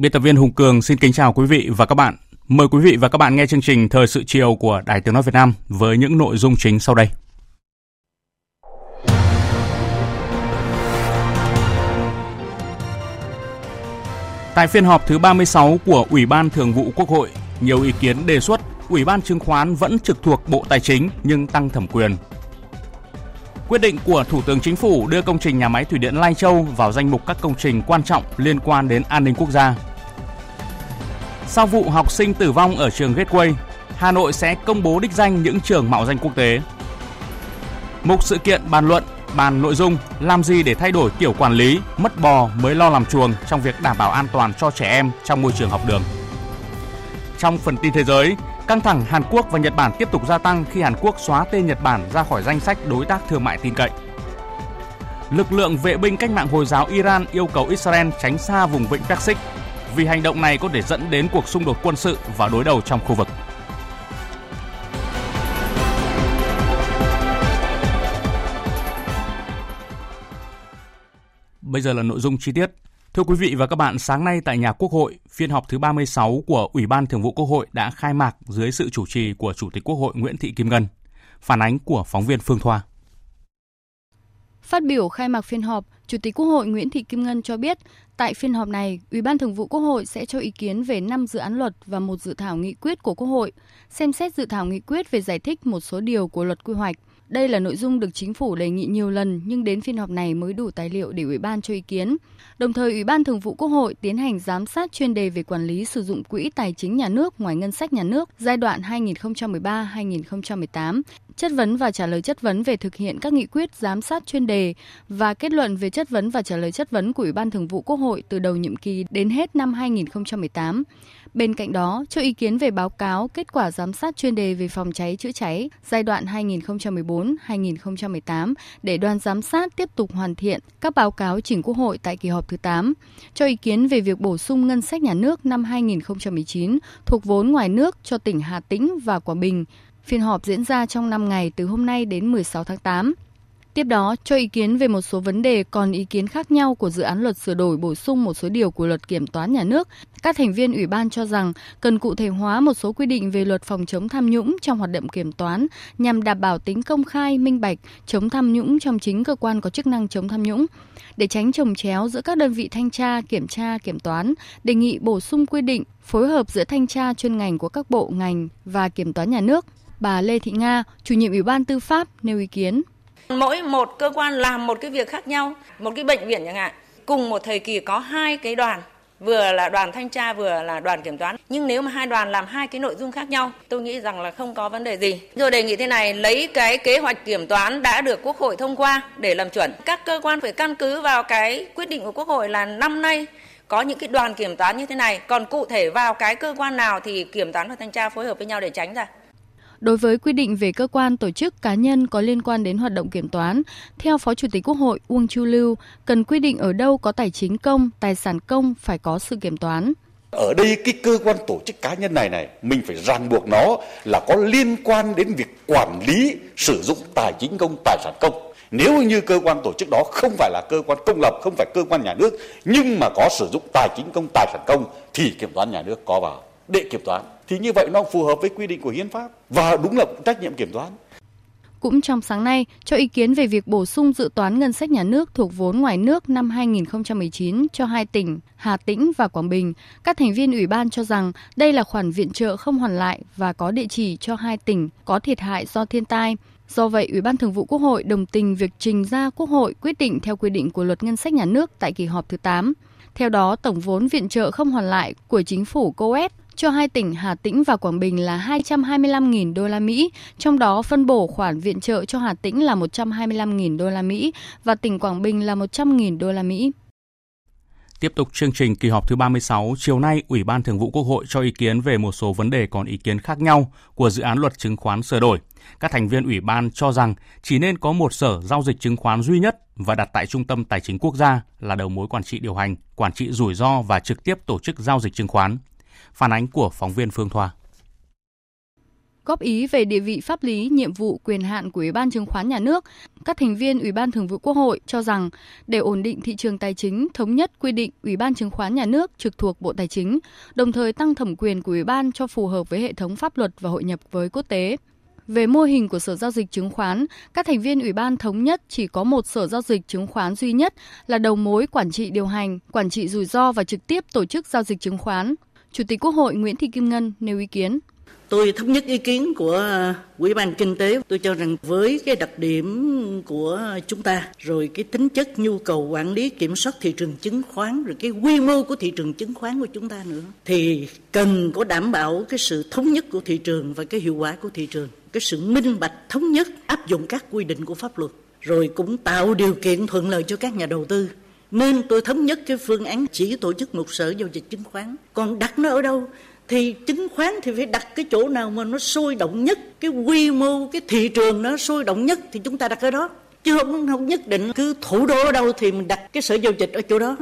Biên tập viên Hùng Cường xin kính chào quý vị và các bạn. Mời quý vị và các bạn nghe chương trình Thời sự chiều của Đài Tiếng Nói Việt Nam với những nội dung chính sau đây. Tại phiên họp thứ 36 của Ủy ban Thường vụ Quốc hội, nhiều ý kiến đề xuất Ủy ban Chứng khoán vẫn trực thuộc Bộ Tài chính nhưng tăng thẩm quyền. Quyết định của Thủ tướng Chính phủ đưa công trình nhà máy thủy điện Lai Châu vào danh mục các công trình quan trọng liên quan đến an ninh quốc gia sau vụ học sinh tử vong ở trường Gateway, Hà Nội sẽ công bố đích danh những trường mạo danh quốc tế. Mục sự kiện bàn luận, bàn nội dung làm gì để thay đổi kiểu quản lý, mất bò mới lo làm chuồng trong việc đảm bảo an toàn cho trẻ em trong môi trường học đường. Trong phần tin thế giới, căng thẳng Hàn Quốc và Nhật Bản tiếp tục gia tăng khi Hàn Quốc xóa tên Nhật Bản ra khỏi danh sách đối tác thương mại tin cậy. Lực lượng vệ binh cách mạng Hồi giáo Iran yêu cầu Israel tránh xa vùng vịnh Persic vì hành động này có thể dẫn đến cuộc xung đột quân sự và đối đầu trong khu vực. Bây giờ là nội dung chi tiết. Thưa quý vị và các bạn, sáng nay tại nhà Quốc hội, phiên họp thứ 36 của Ủy ban Thường vụ Quốc hội đã khai mạc dưới sự chủ trì của Chủ tịch Quốc hội Nguyễn Thị Kim Ngân. Phản ánh của phóng viên Phương Thoa. Phát biểu khai mạc phiên họp, Chủ tịch Quốc hội Nguyễn Thị Kim Ngân cho biết, tại phiên họp này, Ủy ban Thường vụ Quốc hội sẽ cho ý kiến về 5 dự án luật và một dự thảo nghị quyết của Quốc hội, xem xét dự thảo nghị quyết về giải thích một số điều của luật quy hoạch. Đây là nội dung được chính phủ đề nghị nhiều lần nhưng đến phiên họp này mới đủ tài liệu để Ủy ban cho ý kiến. Đồng thời, Ủy ban Thường vụ Quốc hội tiến hành giám sát chuyên đề về quản lý sử dụng quỹ tài chính nhà nước ngoài ngân sách nhà nước giai đoạn 2013-2018 chất vấn và trả lời chất vấn về thực hiện các nghị quyết giám sát chuyên đề và kết luận về chất vấn và trả lời chất vấn của Ủy ban Thường vụ Quốc hội từ đầu nhiệm kỳ đến hết năm 2018. Bên cạnh đó, cho ý kiến về báo cáo kết quả giám sát chuyên đề về phòng cháy chữa cháy giai đoạn 2014-2018 để đoàn giám sát tiếp tục hoàn thiện các báo cáo chỉnh Quốc hội tại kỳ họp thứ 8. Cho ý kiến về việc bổ sung ngân sách nhà nước năm 2019 thuộc vốn ngoài nước cho tỉnh Hà Tĩnh và Quảng Bình Phiên họp diễn ra trong 5 ngày từ hôm nay đến 16 tháng 8. Tiếp đó, cho ý kiến về một số vấn đề còn ý kiến khác nhau của dự án luật sửa đổi bổ sung một số điều của luật kiểm toán nhà nước, các thành viên ủy ban cho rằng cần cụ thể hóa một số quy định về luật phòng chống tham nhũng trong hoạt động kiểm toán nhằm đảm bảo tính công khai, minh bạch, chống tham nhũng trong chính cơ quan có chức năng chống tham nhũng. Để tránh trồng chéo giữa các đơn vị thanh tra, kiểm tra, kiểm toán, đề nghị bổ sung quy định phối hợp giữa thanh tra chuyên ngành của các bộ ngành và kiểm toán nhà nước Bà Lê Thị Nga, chủ nhiệm Ủy ban Tư pháp nêu ý kiến. Mỗi một cơ quan làm một cái việc khác nhau, một cái bệnh viện chẳng hạn, cùng một thời kỳ có hai cái đoàn vừa là đoàn thanh tra vừa là đoàn kiểm toán. Nhưng nếu mà hai đoàn làm hai cái nội dung khác nhau tôi nghĩ rằng là không có vấn đề gì. Rồi đề nghị thế này lấy cái kế hoạch kiểm toán đã được quốc hội thông qua để làm chuẩn. Các cơ quan phải căn cứ vào cái quyết định của quốc hội là năm nay có những cái đoàn kiểm toán như thế này. Còn cụ thể vào cái cơ quan nào thì kiểm toán và thanh tra phối hợp với nhau để tránh ra. Đối với quy định về cơ quan tổ chức cá nhân có liên quan đến hoạt động kiểm toán, theo Phó Chủ tịch Quốc hội Uông Chu Lưu, cần quy định ở đâu có tài chính công, tài sản công phải có sự kiểm toán. Ở đây cái cơ quan tổ chức cá nhân này này, mình phải ràng buộc nó là có liên quan đến việc quản lý sử dụng tài chính công, tài sản công. Nếu như cơ quan tổ chức đó không phải là cơ quan công lập, không phải cơ quan nhà nước, nhưng mà có sử dụng tài chính công, tài sản công thì kiểm toán nhà nước có vào để kiểm toán thì như vậy nó phù hợp với quy định của hiến pháp và đúng là trách nhiệm kiểm toán. Cũng trong sáng nay, cho ý kiến về việc bổ sung dự toán ngân sách nhà nước thuộc vốn ngoài nước năm 2019 cho hai tỉnh Hà Tĩnh và Quảng Bình, các thành viên ủy ban cho rằng đây là khoản viện trợ không hoàn lại và có địa chỉ cho hai tỉnh có thiệt hại do thiên tai. Do vậy, Ủy ban Thường vụ Quốc hội đồng tình việc trình ra Quốc hội quyết định theo quy định của Luật Ngân sách Nhà nước tại kỳ họp thứ 8. Theo đó, tổng vốn viện trợ không hoàn lại của chính phủ COES cho hai tỉnh Hà Tĩnh và Quảng Bình là 225.000 đô la Mỹ, trong đó phân bổ khoản viện trợ cho Hà Tĩnh là 125.000 đô la Mỹ và tỉnh Quảng Bình là 100.000 đô la Mỹ. Tiếp tục chương trình kỳ họp thứ 36, chiều nay Ủy ban Thường vụ Quốc hội cho ý kiến về một số vấn đề còn ý kiến khác nhau của dự án luật chứng khoán sửa đổi. Các thành viên ủy ban cho rằng chỉ nên có một sở giao dịch chứng khoán duy nhất và đặt tại Trung tâm Tài chính Quốc gia là đầu mối quản trị điều hành, quản trị rủi ro và trực tiếp tổ chức giao dịch chứng khoán. Phản ánh của phóng viên Phương Thoa góp ý về địa vị pháp lý, nhiệm vụ, quyền hạn của Ủy ban chứng khoán nhà nước, các thành viên Ủy ban Thường vụ Quốc hội cho rằng để ổn định thị trường tài chính, thống nhất quy định Ủy ban chứng khoán nhà nước trực thuộc Bộ Tài chính, đồng thời tăng thẩm quyền của Ủy ban cho phù hợp với hệ thống pháp luật và hội nhập với quốc tế. Về mô hình của Sở Giao dịch Chứng khoán, các thành viên Ủy ban thống nhất chỉ có một Sở Giao dịch Chứng khoán duy nhất là đầu mối quản trị điều hành, quản trị rủi ro và trực tiếp tổ chức giao dịch chứng khoán. Chủ tịch Quốc hội Nguyễn Thị Kim Ngân nêu ý kiến. Tôi thống nhất ý kiến của uh, Ủy ban Kinh tế. Tôi cho rằng với cái đặc điểm của chúng ta, rồi cái tính chất nhu cầu quản lý kiểm soát thị trường chứng khoán, rồi cái quy mô của thị trường chứng khoán của chúng ta nữa, thì cần có đảm bảo cái sự thống nhất của thị trường và cái hiệu quả của thị trường, cái sự minh bạch thống nhất áp dụng các quy định của pháp luật, rồi cũng tạo điều kiện thuận lợi cho các nhà đầu tư nên tôi thống nhất cái phương án chỉ tổ chức một sở giao dịch chứng khoán. Còn đặt nó ở đâu thì chứng khoán thì phải đặt cái chỗ nào mà nó sôi động nhất cái quy mô cái thị trường nó sôi động nhất thì chúng ta đặt ở đó. Chứ không không nhất định cứ thủ đô ở đâu thì mình đặt cái sở giao dịch ở chỗ đó.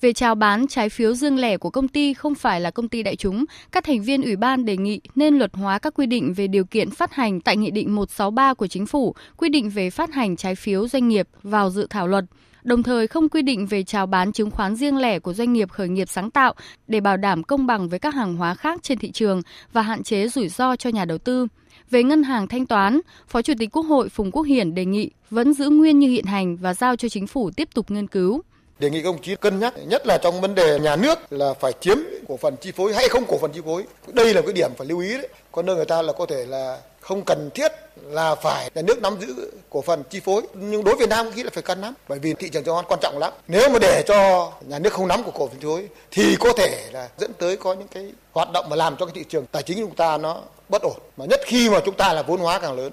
Về chào bán trái phiếu riêng lẻ của công ty không phải là công ty đại chúng, các thành viên ủy ban đề nghị nên luật hóa các quy định về điều kiện phát hành tại Nghị định 163 của Chính phủ, quy định về phát hành trái phiếu doanh nghiệp vào dự thảo luật đồng thời không quy định về chào bán chứng khoán riêng lẻ của doanh nghiệp khởi nghiệp sáng tạo để bảo đảm công bằng với các hàng hóa khác trên thị trường và hạn chế rủi ro cho nhà đầu tư. Về ngân hàng thanh toán, Phó Chủ tịch Quốc hội Phùng Quốc Hiển đề nghị vẫn giữ nguyên như hiện hành và giao cho chính phủ tiếp tục nghiên cứu. Đề nghị công chí cân nhắc, nhất là trong vấn đề nhà nước là phải chiếm cổ phần chi phối hay không cổ phần chi phối. Đây là cái điểm phải lưu ý đấy. Còn nơi người ta là có thể là không cần thiết là phải nhà nước nắm giữ cổ phần chi phối nhưng đối với Việt Nam nghĩ là phải cần lắm bởi vì thị trường chứng khoán quan trọng lắm nếu mà để cho nhà nước không nắm của cổ phần chi phối thì có thể là dẫn tới có những cái hoạt động mà làm cho cái thị trường tài chính của chúng ta nó bất ổn mà nhất khi mà chúng ta là vốn hóa càng lớn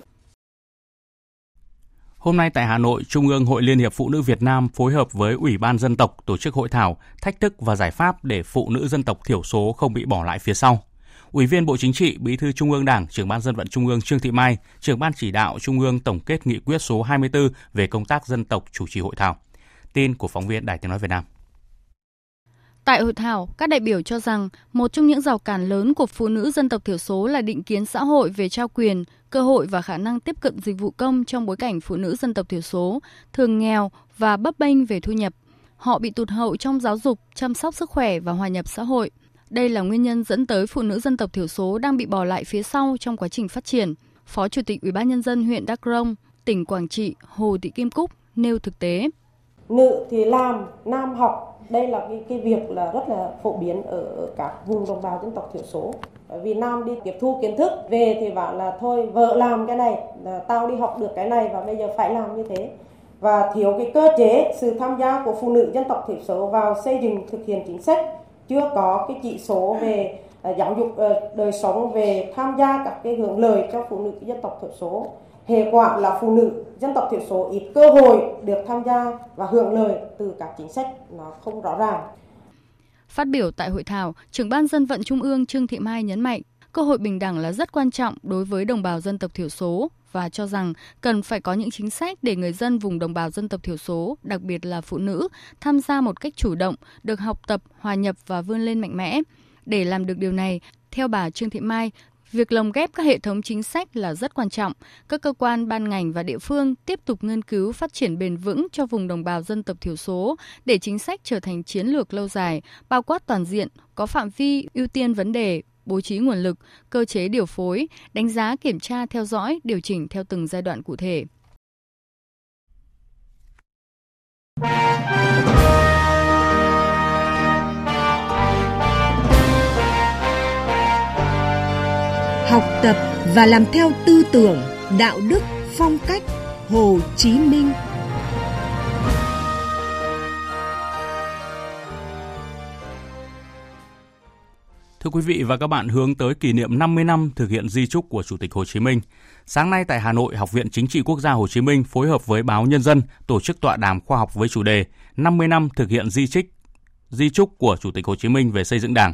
Hôm nay tại Hà Nội, Trung ương Hội Liên hiệp Phụ nữ Việt Nam phối hợp với Ủy ban Dân tộc tổ chức hội thảo Thách thức và giải pháp để phụ nữ dân tộc thiểu số không bị bỏ lại phía sau. Ủy viên Bộ Chính trị, Bí thư Trung ương Đảng, trưởng ban dân vận Trung ương Trương Thị Mai, trưởng ban chỉ đạo Trung ương tổng kết nghị quyết số 24 về công tác dân tộc chủ trì hội thảo. Tin của phóng viên Đài Tiếng nói Việt Nam. Tại hội thảo, các đại biểu cho rằng một trong những rào cản lớn của phụ nữ dân tộc thiểu số là định kiến xã hội về trao quyền, cơ hội và khả năng tiếp cận dịch vụ công trong bối cảnh phụ nữ dân tộc thiểu số thường nghèo và bấp bênh về thu nhập. Họ bị tụt hậu trong giáo dục, chăm sóc sức khỏe và hòa nhập xã hội. Đây là nguyên nhân dẫn tới phụ nữ dân tộc thiểu số đang bị bỏ lại phía sau trong quá trình phát triển. Phó Chủ tịch Ủy ban nhân dân huyện Đắk Rông, tỉnh Quảng Trị Hồ Thị Kim Cúc nêu thực tế. Nữ thì làm, nam học, đây là cái cái việc là rất là phổ biến ở các vùng đồng bào dân tộc thiểu số. Vì nam đi tiếp thu kiến thức về thì bảo là thôi vợ làm cái này, là tao đi học được cái này và bây giờ phải làm như thế. Và thiếu cái cơ chế sự tham gia của phụ nữ dân tộc thiểu số vào xây dựng thực hiện chính sách. Chưa có cái chỉ số về à, giáo dục ờ, đời sống về tham gia các cái hưởng lợi cho phụ nữ dân tộc thiểu số. Hệ quả là phụ nữ dân tộc thiểu số ít cơ hội được tham gia và hưởng lợi từ các chính sách nó không rõ ràng. Phát biểu tại hội thảo, trưởng ban dân vận Trung ương Trương Thị Mai nhấn mạnh, cơ hội bình đẳng là rất quan trọng đối với đồng bào dân tộc thiểu số và cho rằng cần phải có những chính sách để người dân vùng đồng bào dân tộc thiểu số, đặc biệt là phụ nữ, tham gia một cách chủ động, được học tập, hòa nhập và vươn lên mạnh mẽ. Để làm được điều này, theo bà Trương Thị Mai, Việc lồng ghép các hệ thống chính sách là rất quan trọng. Các cơ quan, ban ngành và địa phương tiếp tục nghiên cứu phát triển bền vững cho vùng đồng bào dân tộc thiểu số để chính sách trở thành chiến lược lâu dài, bao quát toàn diện, có phạm vi ưu tiên vấn đề bố trí nguồn lực, cơ chế điều phối, đánh giá kiểm tra theo dõi, điều chỉnh theo từng giai đoạn cụ thể. Học tập và làm theo tư tưởng đạo đức, phong cách Hồ Chí Minh. Thưa quý vị và các bạn, hướng tới kỷ niệm 50 năm thực hiện di trúc của Chủ tịch Hồ Chí Minh, sáng nay tại Hà Nội, Học viện Chính trị Quốc gia Hồ Chí Minh phối hợp với báo Nhân dân tổ chức tọa đàm khoa học với chủ đề 50 năm thực hiện di trích di trúc của Chủ tịch Hồ Chí Minh về xây dựng Đảng.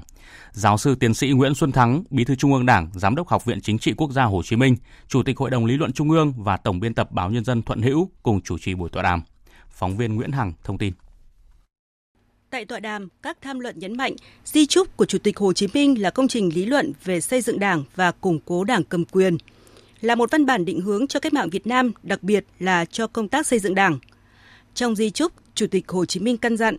Giáo sư tiến sĩ Nguyễn Xuân Thắng, Bí thư Trung ương Đảng, Giám đốc Học viện Chính trị Quốc gia Hồ Chí Minh, Chủ tịch Hội đồng lý luận Trung ương và Tổng biên tập báo Nhân dân Thuận Hữu cùng chủ trì buổi tọa đàm. Phóng viên Nguyễn Hằng thông tin. Tại tọa đàm, các tham luận nhấn mạnh di trúc của Chủ tịch Hồ Chí Minh là công trình lý luận về xây dựng Đảng và củng cố Đảng cầm quyền, là một văn bản định hướng cho cách mạng Việt Nam, đặc biệt là cho công tác xây dựng Đảng. Trong di trúc, Chủ tịch Hồ Chí Minh căn dặn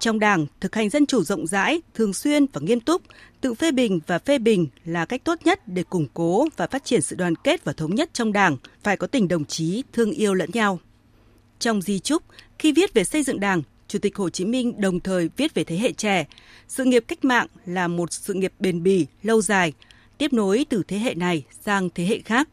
trong Đảng, thực hành dân chủ rộng rãi, thường xuyên và nghiêm túc, tự phê bình và phê bình là cách tốt nhất để củng cố và phát triển sự đoàn kết và thống nhất trong Đảng, phải có tình đồng chí, thương yêu lẫn nhau. Trong di trúc, khi viết về xây dựng Đảng, Chủ tịch Hồ Chí Minh đồng thời viết về thế hệ trẻ. Sự nghiệp cách mạng là một sự nghiệp bền bỉ, lâu dài, tiếp nối từ thế hệ này sang thế hệ khác.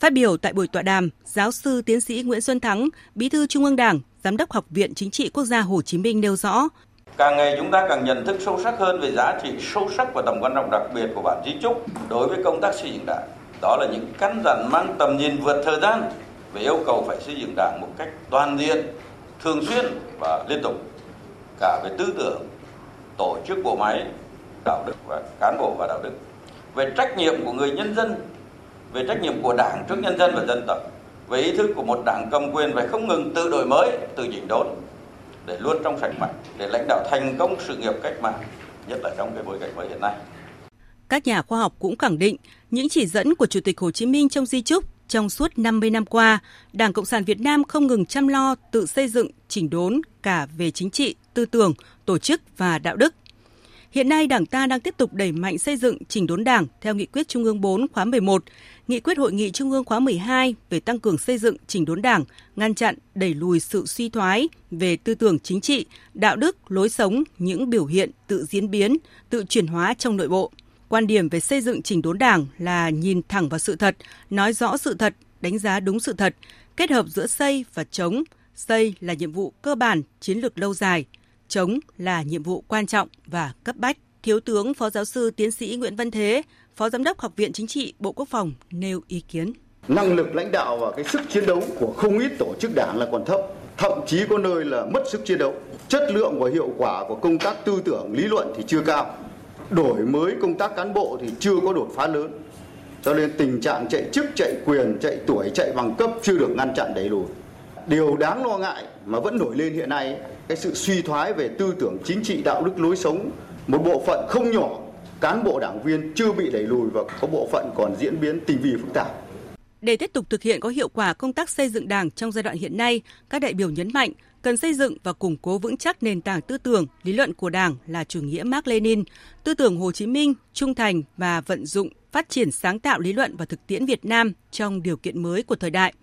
Phát biểu tại buổi tọa đàm, giáo sư tiến sĩ Nguyễn Xuân Thắng, Bí thư Trung ương Đảng, Giám đốc Học viện Chính trị Quốc gia Hồ Chí Minh nêu rõ, Càng ngày chúng ta càng nhận thức sâu sắc hơn về giá trị sâu sắc và tầm quan trọng đặc biệt của bản di trúc đối với công tác xây dựng đảng. Đó là những căn dặn mang tầm nhìn vượt thời gian về yêu cầu phải xây dựng đảng một cách toàn diện, thường xuyên và liên tục. Cả về tư tưởng, tổ chức bộ máy, đạo đức và cán bộ và đạo đức, về trách nhiệm của người nhân dân, về trách nhiệm của đảng trước nhân dân và dân tộc, về ý thức của một đảng cầm quyền phải không ngừng tự đổi mới, tự chỉnh đốn để luôn trong sạch mạnh, để lãnh đạo thành công sự nghiệp cách mạng, nhất là trong cái bối cảnh mới hiện nay. Các nhà khoa học cũng khẳng định những chỉ dẫn của Chủ tịch Hồ Chí Minh trong di trúc trong suốt 50 năm qua, Đảng Cộng sản Việt Nam không ngừng chăm lo tự xây dựng, chỉnh đốn cả về chính trị, tư tưởng, tổ chức và đạo đức. Hiện nay Đảng ta đang tiếp tục đẩy mạnh xây dựng chỉnh đốn Đảng theo nghị quyết Trung ương 4 khóa 11, nghị quyết Hội nghị Trung ương khóa 12 về tăng cường xây dựng chỉnh đốn Đảng, ngăn chặn, đẩy lùi sự suy thoái về tư tưởng chính trị, đạo đức, lối sống, những biểu hiện tự diễn biến, tự chuyển hóa trong nội bộ. Quan điểm về xây dựng chỉnh đốn Đảng là nhìn thẳng vào sự thật, nói rõ sự thật, đánh giá đúng sự thật, kết hợp giữa xây và chống. Xây là nhiệm vụ cơ bản, chiến lược lâu dài, chống là nhiệm vụ quan trọng và cấp bách. Thiếu tướng Phó Giáo sư Tiến sĩ Nguyễn Văn Thế, Phó Giám đốc Học viện Chính trị Bộ Quốc phòng nêu ý kiến. Năng lực lãnh đạo và cái sức chiến đấu của không ít tổ chức đảng là còn thấp, thậm chí có nơi là mất sức chiến đấu. Chất lượng và hiệu quả của công tác tư tưởng lý luận thì chưa cao. Đổi mới công tác cán bộ thì chưa có đột phá lớn. Cho nên tình trạng chạy chức, chạy quyền, chạy tuổi, chạy bằng cấp chưa được ngăn chặn đẩy lùi. Điều đáng lo ngại mà vẫn nổi lên hiện nay, cái sự suy thoái về tư tưởng chính trị, đạo đức, lối sống, một bộ phận không nhỏ cán bộ đảng viên chưa bị đẩy lùi và có bộ phận còn diễn biến tình vi phức tạp. Để tiếp tục thực hiện có hiệu quả công tác xây dựng Đảng trong giai đoạn hiện nay, các đại biểu nhấn mạnh cần xây dựng và củng cố vững chắc nền tảng tư tưởng, lý luận của Đảng là chủ nghĩa Mark Lenin, tư tưởng Hồ Chí Minh, trung thành và vận dụng phát triển sáng tạo lý luận và thực tiễn Việt Nam trong điều kiện mới của thời đại.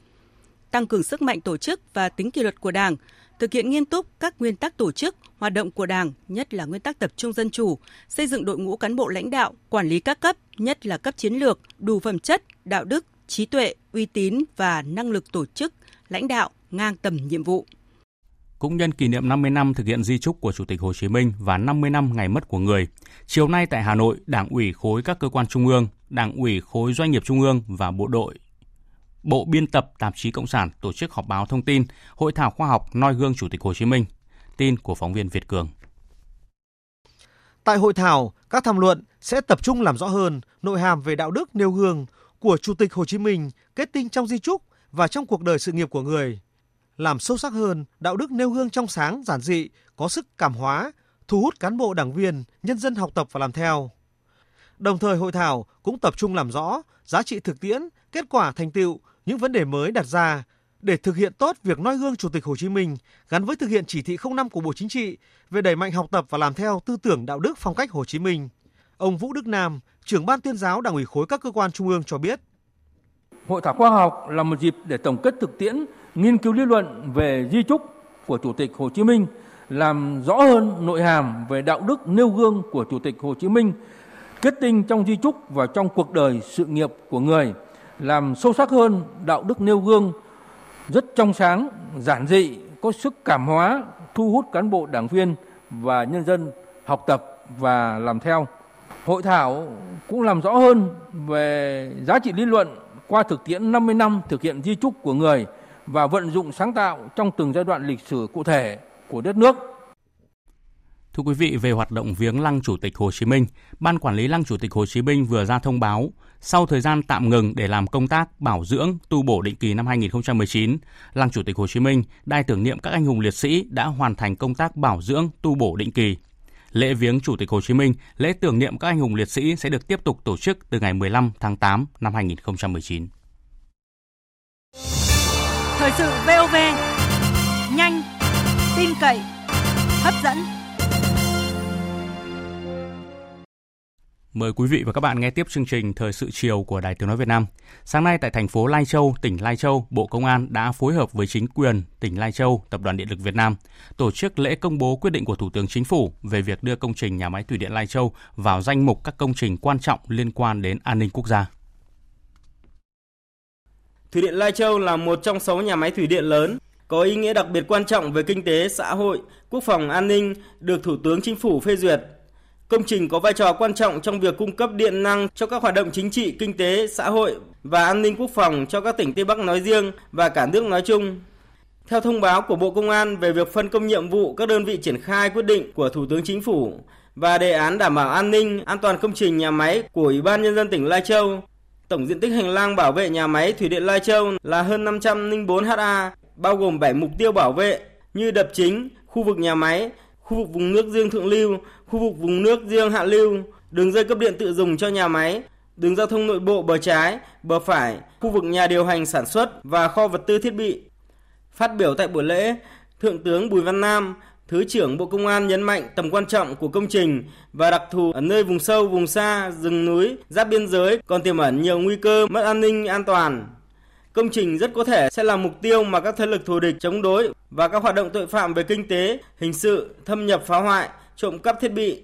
Tăng cường sức mạnh tổ chức và tính kỷ luật của Đảng, thực hiện nghiêm túc các nguyên tắc tổ chức, hoạt động của Đảng, nhất là nguyên tắc tập trung dân chủ, xây dựng đội ngũ cán bộ lãnh đạo, quản lý các cấp, nhất là cấp chiến lược, đủ phẩm chất, đạo đức, trí tuệ, uy tín và năng lực tổ chức, lãnh đạo ngang tầm nhiệm vụ. Cũng nhân kỷ niệm 50 năm thực hiện di trúc của Chủ tịch Hồ Chí Minh và 50 năm ngày mất của người, chiều nay tại Hà Nội, Đảng ủy khối các cơ quan trung ương, Đảng ủy khối doanh nghiệp trung ương và bộ đội Bộ biên tập tạp chí Cộng sản tổ chức họp báo thông tin Hội thảo khoa học noi gương Chủ tịch Hồ Chí Minh. Tin của phóng viên Việt Cường. Tại hội thảo, các tham luận sẽ tập trung làm rõ hơn nội hàm về đạo đức nêu gương của Chủ tịch Hồ Chí Minh kết tinh trong di trúc và trong cuộc đời sự nghiệp của người. Làm sâu sắc hơn đạo đức nêu gương trong sáng, giản dị, có sức cảm hóa, thu hút cán bộ đảng viên, nhân dân học tập và làm theo. Đồng thời hội thảo cũng tập trung làm rõ giá trị thực tiễn, kết quả thành tựu những vấn đề mới đặt ra để thực hiện tốt việc noi gương Chủ tịch Hồ Chí Minh gắn với thực hiện chỉ thị 05 của Bộ Chính trị về đẩy mạnh học tập và làm theo tư tưởng đạo đức phong cách Hồ Chí Minh. Ông Vũ Đức Nam, trưởng ban tuyên giáo Đảng ủy khối các cơ quan trung ương cho biết. Hội thảo khoa học là một dịp để tổng kết thực tiễn, nghiên cứu lý luận về di trúc của Chủ tịch Hồ Chí Minh, làm rõ hơn nội hàm về đạo đức nêu gương của Chủ tịch Hồ Chí Minh, kết tinh trong di trúc và trong cuộc đời sự nghiệp của người – làm sâu sắc hơn đạo đức nêu gương rất trong sáng, giản dị, có sức cảm hóa, thu hút cán bộ đảng viên và nhân dân học tập và làm theo. Hội thảo cũng làm rõ hơn về giá trị lý luận qua thực tiễn 50 năm thực hiện di trúc của người và vận dụng sáng tạo trong từng giai đoạn lịch sử cụ thể của đất nước. Thưa quý vị, về hoạt động viếng lăng Chủ tịch Hồ Chí Minh, Ban Quản lý Lăng Chủ tịch Hồ Chí Minh vừa ra thông báo sau thời gian tạm ngừng để làm công tác bảo dưỡng, tu bổ định kỳ năm 2019, Lăng Chủ tịch Hồ Chí Minh, đài tưởng niệm các anh hùng liệt sĩ đã hoàn thành công tác bảo dưỡng, tu bổ định kỳ. Lễ viếng Chủ tịch Hồ Chí Minh, lễ tưởng niệm các anh hùng liệt sĩ sẽ được tiếp tục tổ chức từ ngày 15 tháng 8 năm 2019. Thời sự VOV, nhanh, tin cậy, hấp dẫn. Mời quý vị và các bạn nghe tiếp chương trình Thời sự chiều của Đài Tiếng Nói Việt Nam. Sáng nay tại thành phố Lai Châu, tỉnh Lai Châu, Bộ Công an đã phối hợp với chính quyền tỉnh Lai Châu, Tập đoàn Điện lực Việt Nam tổ chức lễ công bố quyết định của Thủ tướng Chính phủ về việc đưa công trình nhà máy thủy điện Lai Châu vào danh mục các công trình quan trọng liên quan đến an ninh quốc gia. Thủy điện Lai Châu là một trong 6 nhà máy thủy điện lớn có ý nghĩa đặc biệt quan trọng về kinh tế, xã hội, quốc phòng an ninh được Thủ tướng Chính phủ phê duyệt Công trình có vai trò quan trọng trong việc cung cấp điện năng cho các hoạt động chính trị, kinh tế, xã hội và an ninh quốc phòng cho các tỉnh Tây Bắc nói riêng và cả nước nói chung. Theo thông báo của Bộ Công an về việc phân công nhiệm vụ các đơn vị triển khai quyết định của Thủ tướng Chính phủ và đề án đảm bảo an ninh, an toàn công trình nhà máy của Ủy ban Nhân dân tỉnh Lai Châu, tổng diện tích hành lang bảo vệ nhà máy Thủy điện Lai Châu là hơn 504 ha, bao gồm 7 mục tiêu bảo vệ như đập chính, khu vực nhà máy, khu vực vùng nước riêng thượng lưu, khu vực vùng nước riêng hạ lưu, đường dây cấp điện tự dùng cho nhà máy, đường giao thông nội bộ bờ trái, bờ phải, khu vực nhà điều hành sản xuất và kho vật tư thiết bị. Phát biểu tại buổi lễ, Thượng tướng Bùi Văn Nam, Thứ trưởng Bộ Công an nhấn mạnh tầm quan trọng của công trình và đặc thù ở nơi vùng sâu, vùng xa, rừng núi, giáp biên giới còn tiềm ẩn nhiều nguy cơ mất an ninh an toàn. Công trình rất có thể sẽ là mục tiêu mà các thế lực thù địch chống đối và các hoạt động tội phạm về kinh tế, hình sự, thâm nhập phá hoại, trộm cắp thiết bị.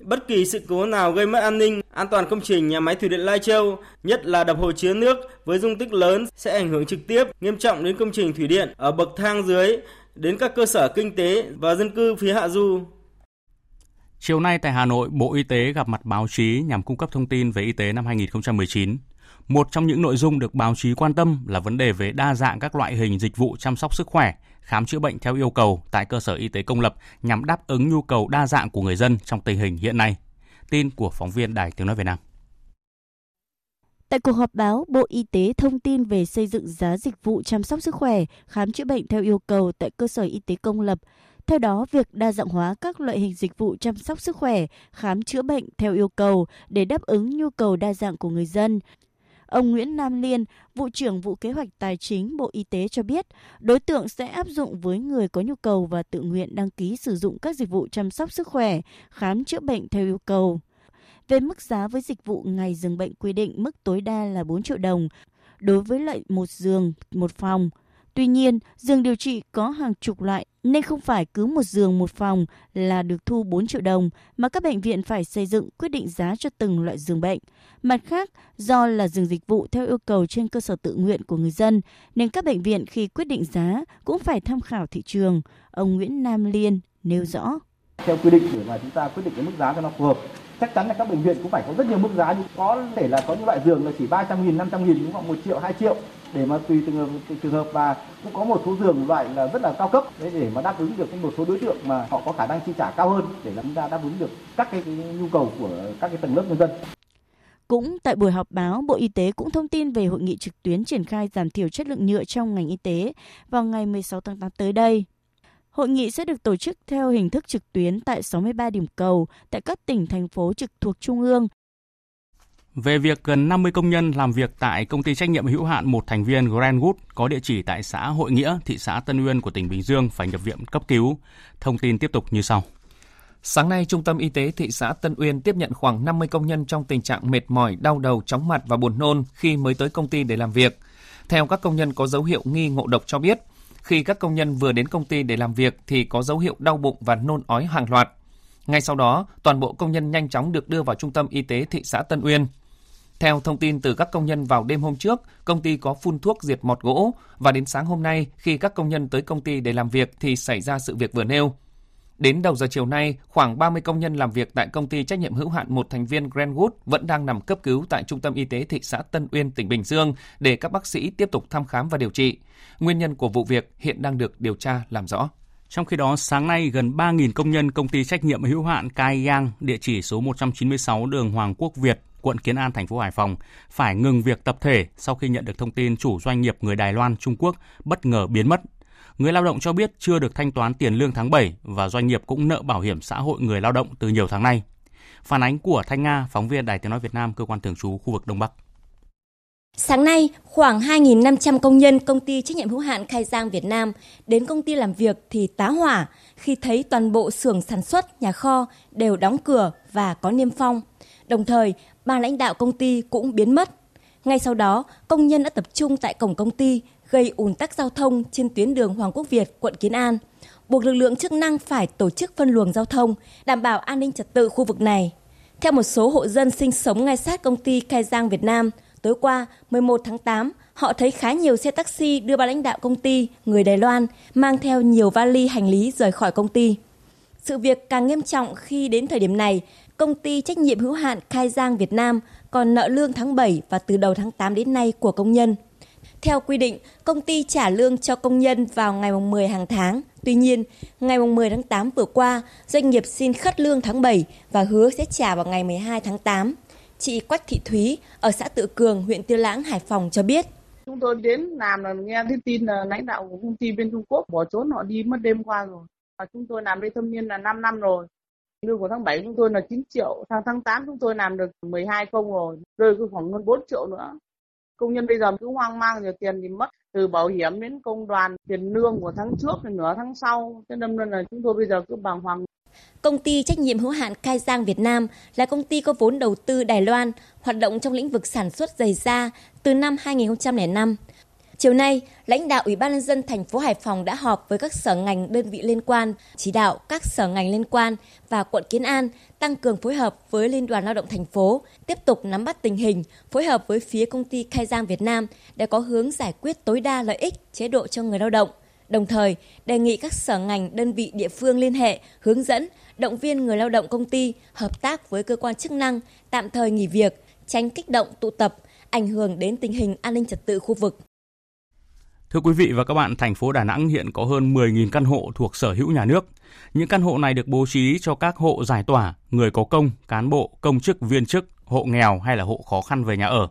Bất kỳ sự cố nào gây mất an ninh, an toàn công trình nhà máy thủy điện Lai Châu, nhất là đập hồ chứa nước với dung tích lớn sẽ ảnh hưởng trực tiếp nghiêm trọng đến công trình thủy điện ở bậc thang dưới, đến các cơ sở kinh tế và dân cư phía hạ du. Chiều nay tại Hà Nội, Bộ Y tế gặp mặt báo chí nhằm cung cấp thông tin về y tế năm 2019. Một trong những nội dung được báo chí quan tâm là vấn đề về đa dạng các loại hình dịch vụ chăm sóc sức khỏe, khám chữa bệnh theo yêu cầu tại cơ sở y tế công lập nhằm đáp ứng nhu cầu đa dạng của người dân trong tình hình hiện nay. Tin của phóng viên Đài Tiếng Nói Việt Nam. Tại cuộc họp báo, Bộ Y tế thông tin về xây dựng giá dịch vụ chăm sóc sức khỏe, khám chữa bệnh theo yêu cầu tại cơ sở y tế công lập. Theo đó, việc đa dạng hóa các loại hình dịch vụ chăm sóc sức khỏe, khám chữa bệnh theo yêu cầu để đáp ứng nhu cầu đa dạng của người dân, Ông Nguyễn Nam Liên, vụ trưởng vụ kế hoạch tài chính Bộ Y tế cho biết, đối tượng sẽ áp dụng với người có nhu cầu và tự nguyện đăng ký sử dụng các dịch vụ chăm sóc sức khỏe, khám chữa bệnh theo yêu cầu. Về mức giá với dịch vụ ngày dừng bệnh quy định mức tối đa là 4 triệu đồng đối với loại một giường, một phòng. Tuy nhiên, giường điều trị có hàng chục loại nên không phải cứ một giường một phòng là được thu 4 triệu đồng mà các bệnh viện phải xây dựng quyết định giá cho từng loại giường bệnh. Mặt khác, do là giường dịch vụ theo yêu cầu trên cơ sở tự nguyện của người dân nên các bệnh viện khi quyết định giá cũng phải tham khảo thị trường. Ông Nguyễn Nam Liên nêu rõ. Theo quy định để mà chúng ta quyết định cái mức giá cho nó phù hợp chắc chắn là các bệnh viện cũng phải có rất nhiều mức giá nhưng có thể là có những loại giường là chỉ 300 nghìn, 500 nghìn cũng khoảng 1 triệu, 2 triệu để mà tùy từng trường hợp và cũng có một số giường loại là rất là cao cấp để, để mà đáp ứng được một số đối tượng mà họ có khả năng chi trả cao hơn để chúng ta đáp ứng được các cái, cái nhu cầu của các cái tầng lớp nhân dân. Cũng tại buổi họp báo, Bộ Y tế cũng thông tin về hội nghị trực tuyến triển khai giảm thiểu chất lượng nhựa trong ngành y tế vào ngày 16 tháng 8 tới đây. Hội nghị sẽ được tổ chức theo hình thức trực tuyến tại 63 điểm cầu tại các tỉnh, thành phố trực thuộc Trung ương về việc gần 50 công nhân làm việc tại công ty trách nhiệm hữu hạn một thành viên Grandwood có địa chỉ tại xã Hội Nghĩa, thị xã Tân Uyên của tỉnh Bình Dương phải nhập viện cấp cứu. Thông tin tiếp tục như sau. Sáng nay, Trung tâm Y tế thị xã Tân Uyên tiếp nhận khoảng 50 công nhân trong tình trạng mệt mỏi, đau đầu, chóng mặt và buồn nôn khi mới tới công ty để làm việc. Theo các công nhân có dấu hiệu nghi ngộ độc cho biết, khi các công nhân vừa đến công ty để làm việc thì có dấu hiệu đau bụng và nôn ói hàng loạt. Ngay sau đó, toàn bộ công nhân nhanh chóng được đưa vào trung tâm y tế thị xã Tân Uyên. Theo thông tin từ các công nhân vào đêm hôm trước, công ty có phun thuốc diệt mọt gỗ và đến sáng hôm nay khi các công nhân tới công ty để làm việc thì xảy ra sự việc vừa nêu. Đến đầu giờ chiều nay, khoảng 30 công nhân làm việc tại công ty trách nhiệm hữu hạn một thành viên Grandwood vẫn đang nằm cấp cứu tại Trung tâm Y tế thị xã Tân Uyên, tỉnh Bình Dương để các bác sĩ tiếp tục thăm khám và điều trị. Nguyên nhân của vụ việc hiện đang được điều tra làm rõ. Trong khi đó, sáng nay gần 3.000 công nhân công ty trách nhiệm hữu hạn Cai Yang, địa chỉ số 196 đường Hoàng Quốc Việt, quận Kiến An, thành phố Hải Phòng phải ngừng việc tập thể sau khi nhận được thông tin chủ doanh nghiệp người Đài Loan, Trung Quốc bất ngờ biến mất. Người lao động cho biết chưa được thanh toán tiền lương tháng 7 và doanh nghiệp cũng nợ bảo hiểm xã hội người lao động từ nhiều tháng nay. Phản ánh của Thanh Nga, phóng viên Đài Tiếng Nói Việt Nam, cơ quan thường trú khu vực Đông Bắc. Sáng nay, khoảng 2.500 công nhân công ty trách nhiệm hữu hạn Khai Giang Việt Nam đến công ty làm việc thì tá hỏa khi thấy toàn bộ xưởng sản xuất, nhà kho đều đóng cửa và có niêm phong. Đồng thời, ba lãnh đạo công ty cũng biến mất. Ngay sau đó, công nhân đã tập trung tại cổng công ty gây ùn tắc giao thông trên tuyến đường Hoàng Quốc Việt, quận Kiến An, buộc lực lượng chức năng phải tổ chức phân luồng giao thông, đảm bảo an ninh trật tự khu vực này. Theo một số hộ dân sinh sống ngay sát công ty Khai Giang Việt Nam, tối qua 11 tháng 8, họ thấy khá nhiều xe taxi đưa ba lãnh đạo công ty, người Đài Loan, mang theo nhiều vali hành lý rời khỏi công ty. Sự việc càng nghiêm trọng khi đến thời điểm này, công ty trách nhiệm hữu hạn Khai Giang Việt Nam còn nợ lương tháng 7 và từ đầu tháng 8 đến nay của công nhân. Theo quy định, công ty trả lương cho công nhân vào ngày 10 hàng tháng. Tuy nhiên, ngày 10 tháng 8 vừa qua, doanh nghiệp xin khất lương tháng 7 và hứa sẽ trả vào ngày 12 tháng 8. Chị Quách Thị Thúy ở xã Tự Cường, huyện Tiêu Lãng, Hải Phòng cho biết. Chúng tôi đến làm là nghe thấy tin là lãnh đạo của công ty bên Trung Quốc bỏ trốn họ đi mất đêm qua rồi. Và chúng tôi làm đây thâm niên là 5 năm rồi. Lương của tháng 7 chúng tôi là 9 triệu, tháng tháng 8 chúng tôi làm được 12 công rồi, rơi khoảng hơn 4 triệu nữa. Công nhân bây giờ cứ hoang mang rồi tiền thì mất từ bảo hiểm đến công đoàn tiền lương của tháng trước thì nửa tháng sau. Thế nên là chúng tôi bây giờ cứ bàng hoàng. Công ty trách nhiệm hữu hạn Khai Giang Việt Nam là công ty có vốn đầu tư Đài Loan, hoạt động trong lĩnh vực sản xuất giày da từ năm 2005. Chiều nay, lãnh đạo Ủy ban nhân dân thành phố Hải Phòng đã họp với các sở ngành đơn vị liên quan, chỉ đạo các sở ngành liên quan và quận Kiến An tăng cường phối hợp với Liên đoàn Lao động thành phố, tiếp tục nắm bắt tình hình, phối hợp với phía công ty Khai Giang Việt Nam để có hướng giải quyết tối đa lợi ích chế độ cho người lao động. Đồng thời, đề nghị các sở ngành đơn vị địa phương liên hệ, hướng dẫn, động viên người lao động công ty hợp tác với cơ quan chức năng, tạm thời nghỉ việc, tránh kích động tụ tập, ảnh hưởng đến tình hình an ninh trật tự khu vực. Thưa quý vị và các bạn, thành phố Đà Nẵng hiện có hơn 10.000 căn hộ thuộc sở hữu nhà nước. Những căn hộ này được bố trí cho các hộ giải tỏa, người có công, cán bộ, công chức, viên chức, hộ nghèo hay là hộ khó khăn về nhà ở.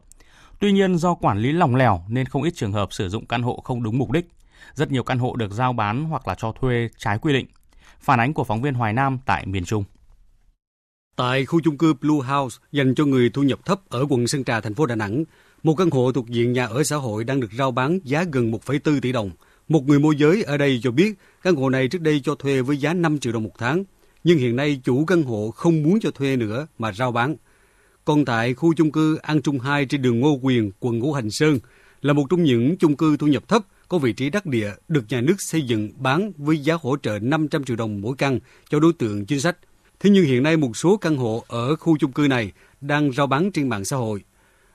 Tuy nhiên do quản lý lỏng lẻo nên không ít trường hợp sử dụng căn hộ không đúng mục đích. Rất nhiều căn hộ được giao bán hoặc là cho thuê trái quy định. Phản ánh của phóng viên Hoài Nam tại miền Trung. Tại khu chung cư Blue House dành cho người thu nhập thấp ở quận Sơn Trà, thành phố Đà Nẵng, một căn hộ thuộc diện nhà ở xã hội đang được rao bán giá gần 1,4 tỷ đồng. Một người môi giới ở đây cho biết căn hộ này trước đây cho thuê với giá 5 triệu đồng một tháng, nhưng hiện nay chủ căn hộ không muốn cho thuê nữa mà rao bán. Còn tại khu chung cư An Trung 2 trên đường Ngô Quyền, quận Ngũ Hành Sơn, là một trong những chung cư thu nhập thấp có vị trí đắc địa được nhà nước xây dựng bán với giá hỗ trợ 500 triệu đồng mỗi căn cho đối tượng chính sách. Thế nhưng hiện nay một số căn hộ ở khu chung cư này đang rao bán trên mạng xã hội.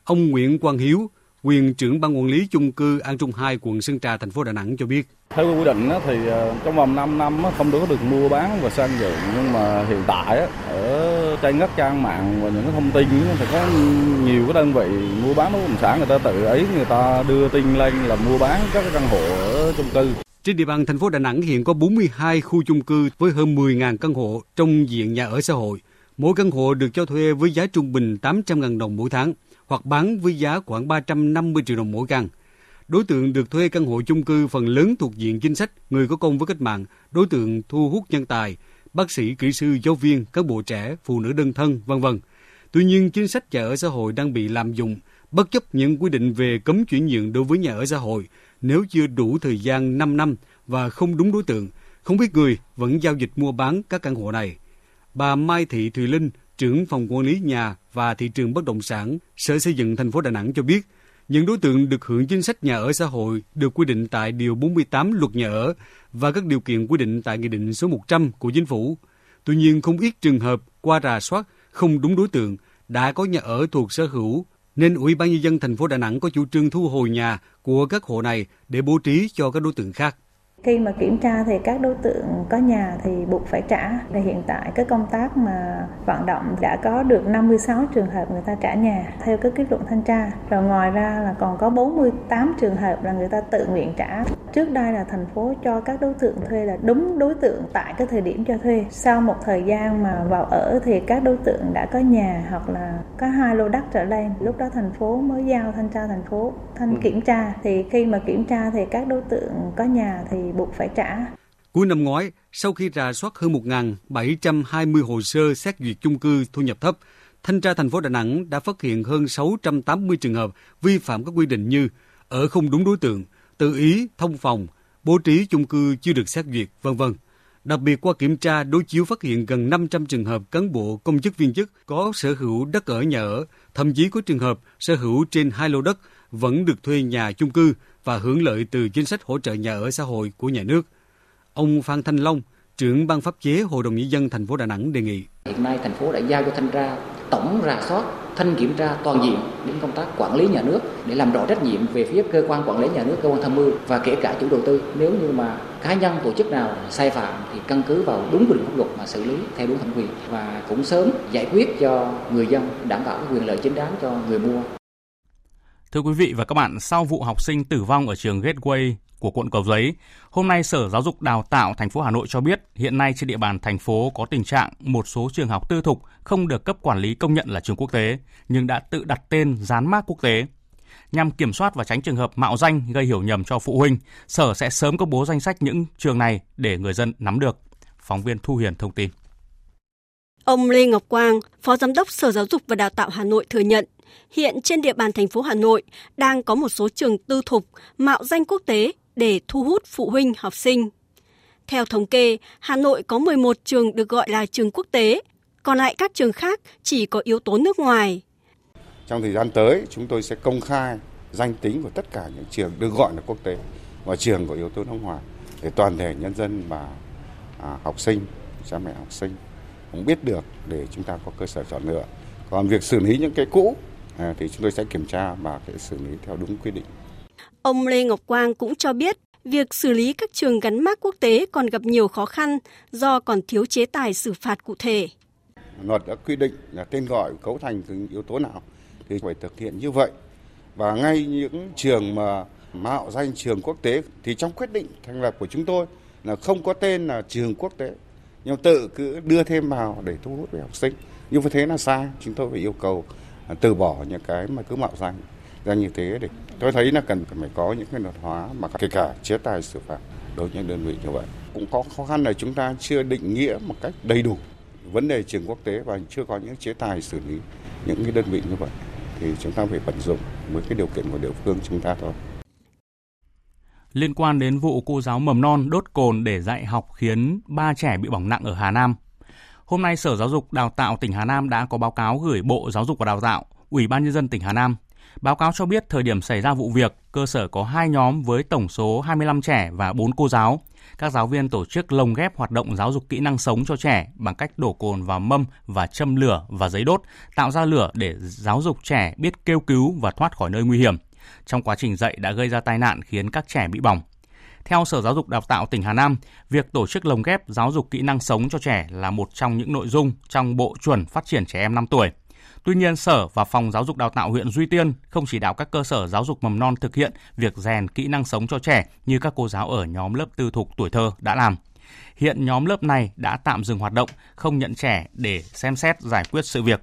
Ông Nguyễn Quang Hiếu, quyền trưởng ban quản lý chung cư An Trung 2 quận Sơn Trà thành phố Đà Nẵng cho biết. Theo quy định thì ờ, trong vòng 5 năm không được được mua bán và sang dựng nhưng mà hiện tại ở trên các trang mạng và những thông tin thì có nhiều cái đơn vị mua bán bất động sản người ta tự ấy người ta đưa tin lên là mua bán các căn hộ ở chung cư. Trên địa bàn thành phố Đà Nẵng hiện có 42 khu chung cư với hơn 10.000 căn hộ trong diện nhà ở xã hội. Mỗi căn hộ được cho thuê với giá trung bình 800.000 đồng mỗi tháng hoặc bán với giá khoảng 350 triệu đồng mỗi căn. Đối tượng được thuê căn hộ chung cư phần lớn thuộc diện chính sách, người có công với cách mạng, đối tượng thu hút nhân tài, bác sĩ, kỹ sư, giáo viên, cán bộ trẻ, phụ nữ đơn thân, vân vân. Tuy nhiên, chính sách nhà ở xã hội đang bị lạm dụng, bất chấp những quy định về cấm chuyển nhượng đối với nhà ở xã hội nếu chưa đủ thời gian 5 năm và không đúng đối tượng, không biết người vẫn giao dịch mua bán các căn hộ này. Bà Mai Thị Thùy Linh, trưởng phòng quản lý nhà và thị trường bất động sản, Sở Xây dựng thành phố Đà Nẵng cho biết, những đối tượng được hưởng chính sách nhà ở xã hội được quy định tại Điều 48 Luật Nhà ở và các điều kiện quy định tại Nghị định số 100 của Chính phủ. Tuy nhiên, không ít trường hợp qua rà soát không đúng đối tượng đã có nhà ở thuộc sở hữu nên Ủy ban nhân dân thành phố Đà Nẵng có chủ trương thu hồi nhà của các hộ này để bố trí cho các đối tượng khác. Khi mà kiểm tra thì các đối tượng có nhà thì buộc phải trả. Thì hiện tại cái công tác mà vận động đã có được 56 trường hợp người ta trả nhà theo cái kết luận thanh tra. Rồi ngoài ra là còn có 48 trường hợp là người ta tự nguyện trả. Trước đây là thành phố cho các đối tượng thuê là đúng đối tượng tại cái thời điểm cho thuê. Sau một thời gian mà vào ở thì các đối tượng đã có nhà hoặc là có hai lô đất trở lên. Lúc đó thành phố mới giao thanh tra thành phố thanh kiểm tra. Thì khi mà kiểm tra thì các đối tượng có nhà thì buộc phải trả. Cuối năm ngoái, sau khi rà soát hơn 1.720 hồ sơ xét duyệt chung cư thu nhập thấp, Thanh tra thành phố Đà Nẵng đã phát hiện hơn 680 trường hợp vi phạm các quy định như ở không đúng đối tượng, tự ý thông phòng, bố trí chung cư chưa được xét duyệt, vân vân. Đặc biệt qua kiểm tra đối chiếu phát hiện gần 500 trường hợp cán bộ công chức viên chức có sở hữu đất ở nhà ở, thậm chí có trường hợp sở hữu trên hai lô đất vẫn được thuê nhà chung cư và hưởng lợi từ chính sách hỗ trợ nhà ở xã hội của nhà nước. Ông Phan Thanh Long, trưởng ban pháp chế Hội đồng nhân dân thành phố Đà Nẵng đề nghị. Hiện nay thành phố đã giao cho thanh tra tổng rà soát, thanh kiểm tra toàn diện đến công tác quản lý nhà nước để làm rõ trách nhiệm về phía cơ quan quản lý nhà nước, cơ quan tham mưu và kể cả chủ đầu tư. Nếu như mà cá nhân tổ chức nào sai phạm thì căn cứ vào đúng quy định pháp luật mà xử lý theo đúng thẩm quyền và cũng sớm giải quyết cho người dân đảm bảo quyền lợi chính đáng cho người mua. Thưa quý vị và các bạn, sau vụ học sinh tử vong ở trường Gateway của quận Cầu Giấy, hôm nay Sở Giáo dục Đào tạo thành phố Hà Nội cho biết hiện nay trên địa bàn thành phố có tình trạng một số trường học tư thục không được cấp quản lý công nhận là trường quốc tế nhưng đã tự đặt tên dán mác quốc tế. Nhằm kiểm soát và tránh trường hợp mạo danh gây hiểu nhầm cho phụ huynh, Sở sẽ sớm công bố danh sách những trường này để người dân nắm được. Phóng viên Thu Hiền thông tin. Ông Lê Ngọc Quang, Phó Giám đốc Sở Giáo dục và Đào tạo Hà Nội thừa nhận, hiện trên địa bàn thành phố Hà Nội đang có một số trường tư thục mạo danh quốc tế để thu hút phụ huynh học sinh. Theo thống kê, Hà Nội có 11 trường được gọi là trường quốc tế, còn lại các trường khác chỉ có yếu tố nước ngoài. Trong thời gian tới, chúng tôi sẽ công khai danh tính của tất cả những trường được gọi là quốc tế và trường có yếu tố nước ngoài để toàn thể nhân dân và à, học sinh, cha mẹ học sinh cũng biết được để chúng ta có cơ sở chọn lựa. Còn việc xử lý những cái cũ thì chúng tôi sẽ kiểm tra và sẽ xử lý theo đúng quy định. Ông Lê Ngọc Quang cũng cho biết việc xử lý các trường gắn mác quốc tế còn gặp nhiều khó khăn do còn thiếu chế tài xử phạt cụ thể. Luật đã quy định là tên gọi cấu thành từng yếu tố nào thì phải thực hiện như vậy. Và ngay những trường mà mạo danh trường quốc tế thì trong quyết định thành lập của chúng tôi là không có tên là trường quốc tế nhưng tự cứ đưa thêm vào để thu hút về học sinh như thế là sai chúng tôi phải yêu cầu từ bỏ những cái mà cứ mạo danh ra như thế để tôi thấy là cần phải có những cái luật hóa mà kể cả chế tài xử phạt đối với những đơn vị như vậy. Cũng có khó khăn là chúng ta chưa định nghĩa một cách đầy đủ vấn đề trường quốc tế và chưa có những chế tài xử lý những cái đơn vị như vậy. Thì chúng ta phải vận dụng với cái điều kiện của địa phương chúng ta thôi. Liên quan đến vụ cô giáo mầm non đốt cồn để dạy học khiến ba trẻ bị bỏng nặng ở Hà Nam. Hôm nay Sở Giáo dục Đào tạo tỉnh Hà Nam đã có báo cáo gửi Bộ Giáo dục và Đào tạo, Ủy ban nhân dân tỉnh Hà Nam. Báo cáo cho biết thời điểm xảy ra vụ việc, cơ sở có hai nhóm với tổng số 25 trẻ và 4 cô giáo. Các giáo viên tổ chức lồng ghép hoạt động giáo dục kỹ năng sống cho trẻ bằng cách đổ cồn vào mâm và châm lửa và giấy đốt, tạo ra lửa để giáo dục trẻ biết kêu cứu và thoát khỏi nơi nguy hiểm trong quá trình dạy đã gây ra tai nạn khiến các trẻ bị bỏng. Theo Sở Giáo dục Đào tạo tỉnh Hà Nam, việc tổ chức lồng ghép giáo dục kỹ năng sống cho trẻ là một trong những nội dung trong Bộ chuẩn phát triển trẻ em 5 tuổi. Tuy nhiên, Sở và Phòng Giáo dục Đào tạo huyện Duy Tiên không chỉ đạo các cơ sở giáo dục mầm non thực hiện việc rèn kỹ năng sống cho trẻ như các cô giáo ở nhóm lớp tư thục tuổi thơ đã làm. Hiện nhóm lớp này đã tạm dừng hoạt động, không nhận trẻ để xem xét giải quyết sự việc.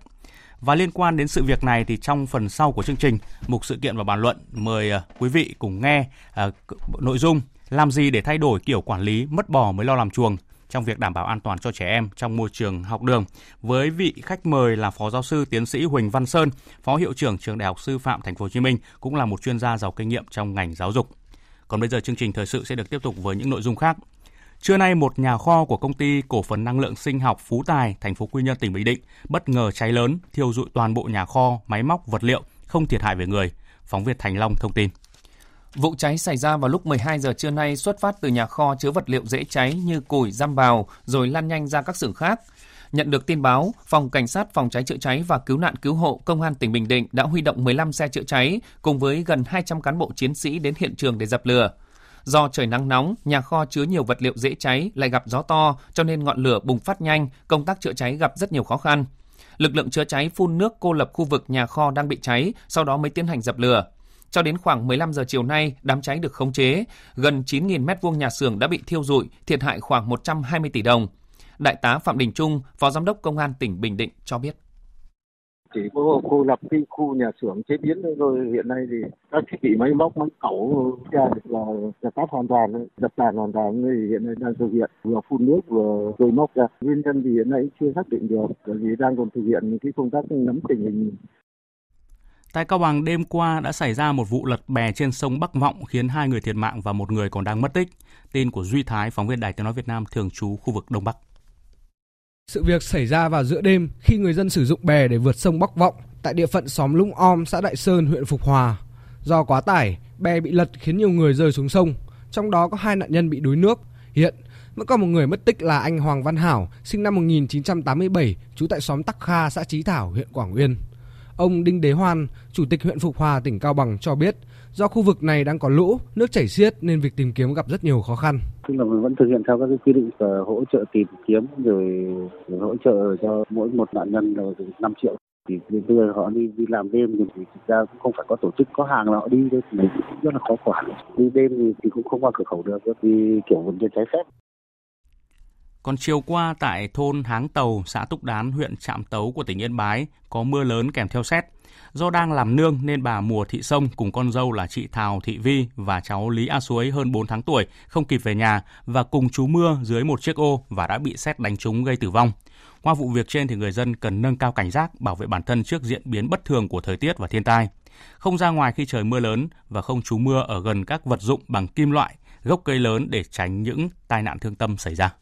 Và liên quan đến sự việc này thì trong phần sau của chương trình, mục sự kiện và bàn luận mời à, quý vị cùng nghe uh, nội dung làm gì để thay đổi kiểu quản lý mất bò mới lo làm chuồng trong việc đảm bảo an toàn cho trẻ em trong môi trường học đường. Với vị khách mời là Phó giáo sư tiến sĩ Huỳnh Văn Sơn, Phó hiệu trưởng Trường Đại học Sư phạm Thành phố Hồ Chí Minh cũng là một chuyên gia giàu kinh nghiệm trong ngành giáo dục. Còn bây giờ chương trình thời sự sẽ được tiếp tục với những nội dung khác. Trưa nay, một nhà kho của công ty cổ phần năng lượng sinh học Phú Tài, thành phố Quy Nhơn, tỉnh Bình Định bất ngờ cháy lớn, thiêu dụi toàn bộ nhà kho, máy móc, vật liệu, không thiệt hại về người. Phóng viên Thành Long thông tin. Vụ cháy xảy ra vào lúc 12 giờ trưa nay xuất phát từ nhà kho chứa vật liệu dễ cháy như củi, giam bào rồi lan nhanh ra các xưởng khác. Nhận được tin báo, Phòng Cảnh sát Phòng cháy chữa cháy và Cứu nạn Cứu hộ Công an tỉnh Bình Định đã huy động 15 xe chữa cháy cùng với gần 200 cán bộ chiến sĩ đến hiện trường để dập lửa. Do trời nắng nóng, nhà kho chứa nhiều vật liệu dễ cháy lại gặp gió to cho nên ngọn lửa bùng phát nhanh, công tác chữa cháy gặp rất nhiều khó khăn. Lực lượng chữa cháy phun nước cô lập khu vực nhà kho đang bị cháy, sau đó mới tiến hành dập lửa. Cho đến khoảng 15 giờ chiều nay, đám cháy được khống chế, gần 9.000 mét vuông nhà xưởng đã bị thiêu rụi, thiệt hại khoảng 120 tỷ đồng. Đại tá Phạm Đình Trung, Phó Giám đốc Công an tỉnh Bình Định cho biết chỉ có cô lập cái khu nhà xưởng chế biến thôi. hiện nay thì các thiết bị máy móc máy cẩu ra là dập tắt hoàn toàn dập tàn hoàn toàn thì hiện nay đang thực hiện vừa phun nước vừa rồi móc ra nguyên nhân thì hiện nay chưa xác định được bởi vì đang còn thực hiện cái công tác nắm tình hình Tại Cao Bằng đêm qua đã xảy ra một vụ lật bè trên sông Bắc Vọng khiến hai người thiệt mạng và một người còn đang mất tích. Tin của Duy Thái, phóng viên Đài Tiếng nói Việt Nam thường trú khu vực Đông Bắc. Sự việc xảy ra vào giữa đêm khi người dân sử dụng bè để vượt sông Bắc Vọng tại địa phận xóm Lũng Om, xã Đại Sơn, huyện Phục Hòa. Do quá tải, bè bị lật khiến nhiều người rơi xuống sông, trong đó có hai nạn nhân bị đuối nước. Hiện vẫn còn một người mất tích là anh Hoàng Văn Hảo, sinh năm 1987, trú tại xóm Tắc Kha, xã Chí Thảo, huyện Quảng Uyên. Ông Đinh Đế Hoan, Chủ tịch huyện Phục Hòa, tỉnh Cao Bằng cho biết, do khu vực này đang có lũ, nước chảy xiết nên việc tìm kiếm gặp rất nhiều khó khăn. Tức là mình vẫn thực hiện theo các cái quy định về hỗ trợ tìm kiếm rồi, hỗ trợ cho mỗi một nạn nhân là 5 triệu. Thì bây giờ họ đi đi làm đêm thì thực ra cũng không phải có tổ chức có hàng là họ đi đấy mình rất là khó quản. Đi đêm thì, thì cũng không qua cửa khẩu được vì kiểu vận chuyển trái phép còn chiều qua tại thôn Háng Tàu, xã Túc Đán, huyện Trạm Tấu của tỉnh Yên Bái có mưa lớn kèm theo xét. Do đang làm nương nên bà Mùa Thị Sông cùng con dâu là chị Thào Thị Vi và cháu Lý A Suối hơn 4 tháng tuổi không kịp về nhà và cùng chú mưa dưới một chiếc ô và đã bị xét đánh trúng gây tử vong. Qua vụ việc trên thì người dân cần nâng cao cảnh giác, bảo vệ bản thân trước diễn biến bất thường của thời tiết và thiên tai. Không ra ngoài khi trời mưa lớn và không trú mưa ở gần các vật dụng bằng kim loại, gốc cây lớn để tránh những tai nạn thương tâm xảy ra.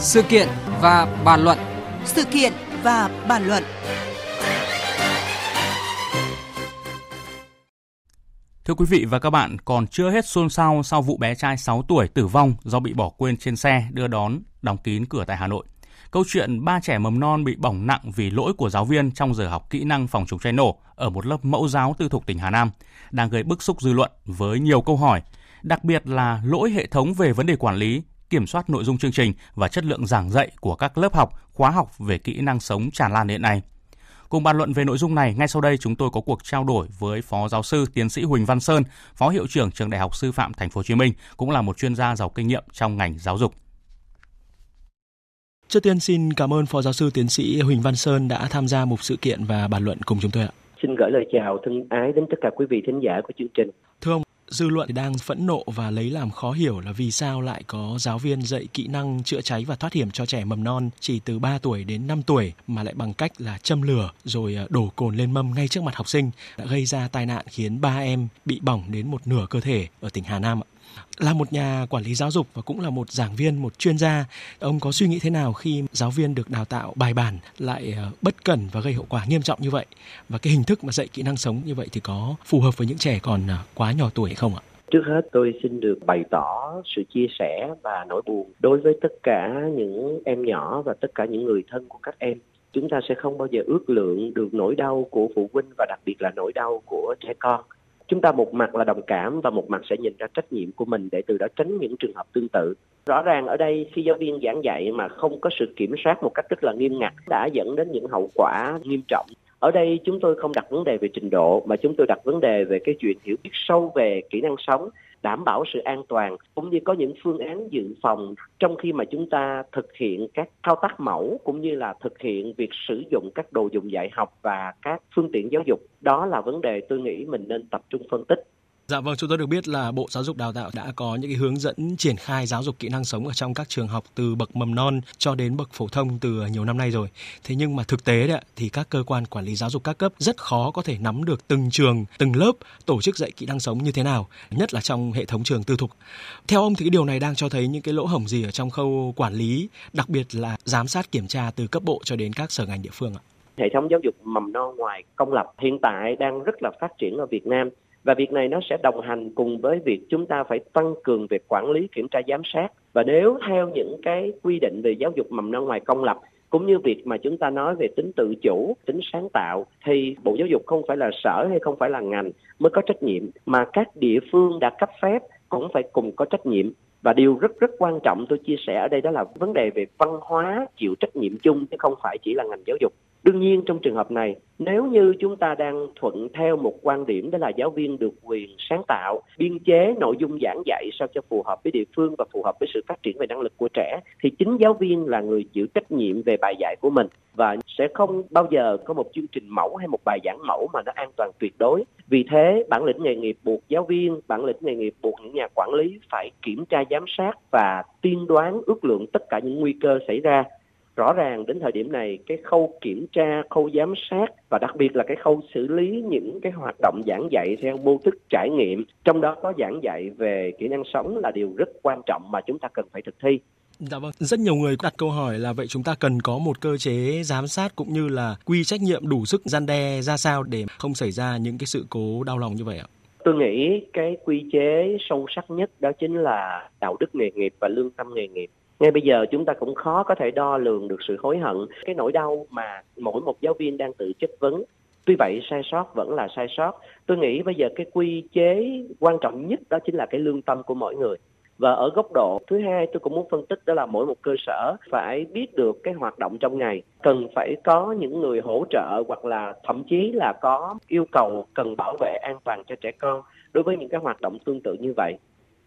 Sự kiện và bàn luận. Sự kiện và bàn luận. Thưa quý vị và các bạn, còn chưa hết xôn xao sau vụ bé trai 6 tuổi tử vong do bị bỏ quên trên xe đưa đón đóng kín cửa tại Hà Nội. Câu chuyện ba trẻ mầm non bị bỏng nặng vì lỗi của giáo viên trong giờ học kỹ năng phòng chống cháy nổ ở một lớp mẫu giáo tư thục tỉnh Hà Nam đang gây bức xúc dư luận với nhiều câu hỏi, đặc biệt là lỗi hệ thống về vấn đề quản lý, kiểm soát nội dung chương trình và chất lượng giảng dạy của các lớp học, khóa học về kỹ năng sống tràn lan hiện nay. Cùng bàn luận về nội dung này, ngay sau đây chúng tôi có cuộc trao đổi với Phó Giáo sư Tiến sĩ Huỳnh Văn Sơn, Phó Hiệu trưởng Trường Đại học Sư phạm Thành phố Hồ Chí Minh, cũng là một chuyên gia giàu kinh nghiệm trong ngành giáo dục. Trước tiên xin cảm ơn Phó Giáo sư Tiến sĩ Huỳnh Văn Sơn đã tham gia một sự kiện và bàn luận cùng chúng tôi ạ. Xin gửi lời chào thân ái đến tất cả quý vị thính giả của chương trình. Thưa ông, dư luận đang phẫn nộ và lấy làm khó hiểu là vì sao lại có giáo viên dạy kỹ năng chữa cháy và thoát hiểm cho trẻ mầm non chỉ từ 3 tuổi đến 5 tuổi mà lại bằng cách là châm lửa rồi ờ, đổ cồn lên mâm ngay trước mặt học sinh đã gây ra tai nạn khiến ba em bị bỏng đến một nửa cơ thể ở tỉnh Hà Nam. ạ. Là một nhà quản lý giáo dục và cũng là một giảng viên, một chuyên gia, ông có suy nghĩ thế nào khi giáo viên được đào tạo bài bản lại ờ, bất cẩn và gây hậu quả nghiêm trọng như vậy? Và cái hình thức mà dạy kỹ năng sống như vậy thì có phù hợp với những trẻ còn ờ, quá nhỏ tuổi không ạ? Trước hết tôi xin được bày tỏ sự chia sẻ và nỗi buồn đối với tất cả những em nhỏ và tất cả những người thân của các em. Chúng ta sẽ không bao giờ ước lượng được nỗi đau của phụ huynh và đặc biệt là nỗi đau của trẻ con. Chúng ta một mặt là đồng cảm và một mặt sẽ nhìn ra trách nhiệm của mình để từ đó tránh những trường hợp tương tự. Rõ ràng ở đây khi giáo viên giảng dạy mà không có sự kiểm soát một cách rất là nghiêm ngặt đã dẫn đến những hậu quả nghiêm trọng ở đây chúng tôi không đặt vấn đề về trình độ mà chúng tôi đặt vấn đề về cái chuyện hiểu biết sâu về kỹ năng sống đảm bảo sự an toàn, cũng như có những phương án dự phòng trong khi mà chúng ta thực hiện các thao tác mẫu, cũng như là thực hiện việc sử dụng các đồ dùng dạy học và các phương tiện giáo dục. Đó là vấn đề tôi nghĩ mình nên tập trung phân tích. Dạ vâng, chúng tôi được biết là Bộ Giáo dục Đào tạo đã có những cái hướng dẫn triển khai giáo dục kỹ năng sống ở trong các trường học từ bậc mầm non cho đến bậc phổ thông từ nhiều năm nay rồi. Thế nhưng mà thực tế đấy, thì các cơ quan quản lý giáo dục các cấp rất khó có thể nắm được từng trường, từng lớp tổ chức dạy kỹ năng sống như thế nào, nhất là trong hệ thống trường tư thục. Theo ông thì cái điều này đang cho thấy những cái lỗ hổng gì ở trong khâu quản lý, đặc biệt là giám sát kiểm tra từ cấp bộ cho đến các sở ngành địa phương ạ? Hệ thống giáo dục mầm non ngoài công lập hiện tại đang rất là phát triển ở Việt Nam và việc này nó sẽ đồng hành cùng với việc chúng ta phải tăng cường việc quản lý kiểm tra giám sát. Và nếu theo những cái quy định về giáo dục mầm non ngoài công lập cũng như việc mà chúng ta nói về tính tự chủ, tính sáng tạo thì Bộ Giáo dục không phải là sở hay không phải là ngành mới có trách nhiệm mà các địa phương đã cấp phép cũng phải cùng có trách nhiệm. Và điều rất rất quan trọng tôi chia sẻ ở đây đó là vấn đề về văn hóa chịu trách nhiệm chung chứ không phải chỉ là ngành giáo dục. Đương nhiên trong trường hợp này, nếu như chúng ta đang thuận theo một quan điểm đó là giáo viên được quyền sáng tạo, biên chế nội dung giảng dạy sao cho phù hợp với địa phương và phù hợp với sự phát triển về năng lực của trẻ, thì chính giáo viên là người chịu trách nhiệm về bài dạy của mình và sẽ không bao giờ có một chương trình mẫu hay một bài giảng mẫu mà nó an toàn tuyệt đối. Vì thế, bản lĩnh nghề nghiệp buộc giáo viên, bản lĩnh nghề nghiệp buộc những nhà quản lý phải kiểm tra giám sát và tiên đoán ước lượng tất cả những nguy cơ xảy ra rõ ràng đến thời điểm này cái khâu kiểm tra khâu giám sát và đặc biệt là cái khâu xử lý những cái hoạt động giảng dạy theo mô thức trải nghiệm trong đó có giảng dạy về kỹ năng sống là điều rất quan trọng mà chúng ta cần phải thực thi Dạ vâng, rất nhiều người đặt câu hỏi là vậy chúng ta cần có một cơ chế giám sát cũng như là quy trách nhiệm đủ sức gian đe ra sao để không xảy ra những cái sự cố đau lòng như vậy ạ? Tôi nghĩ cái quy chế sâu sắc nhất đó chính là đạo đức nghề nghiệp và lương tâm nghề nghiệp ngay bây giờ chúng ta cũng khó có thể đo lường được sự hối hận. Cái nỗi đau mà mỗi một giáo viên đang tự chất vấn, tuy vậy sai sót vẫn là sai sót. Tôi nghĩ bây giờ cái quy chế quan trọng nhất đó chính là cái lương tâm của mỗi người. Và ở góc độ thứ hai tôi cũng muốn phân tích đó là mỗi một cơ sở phải biết được cái hoạt động trong ngày. Cần phải có những người hỗ trợ hoặc là thậm chí là có yêu cầu cần bảo vệ an toàn cho trẻ con đối với những cái hoạt động tương tự như vậy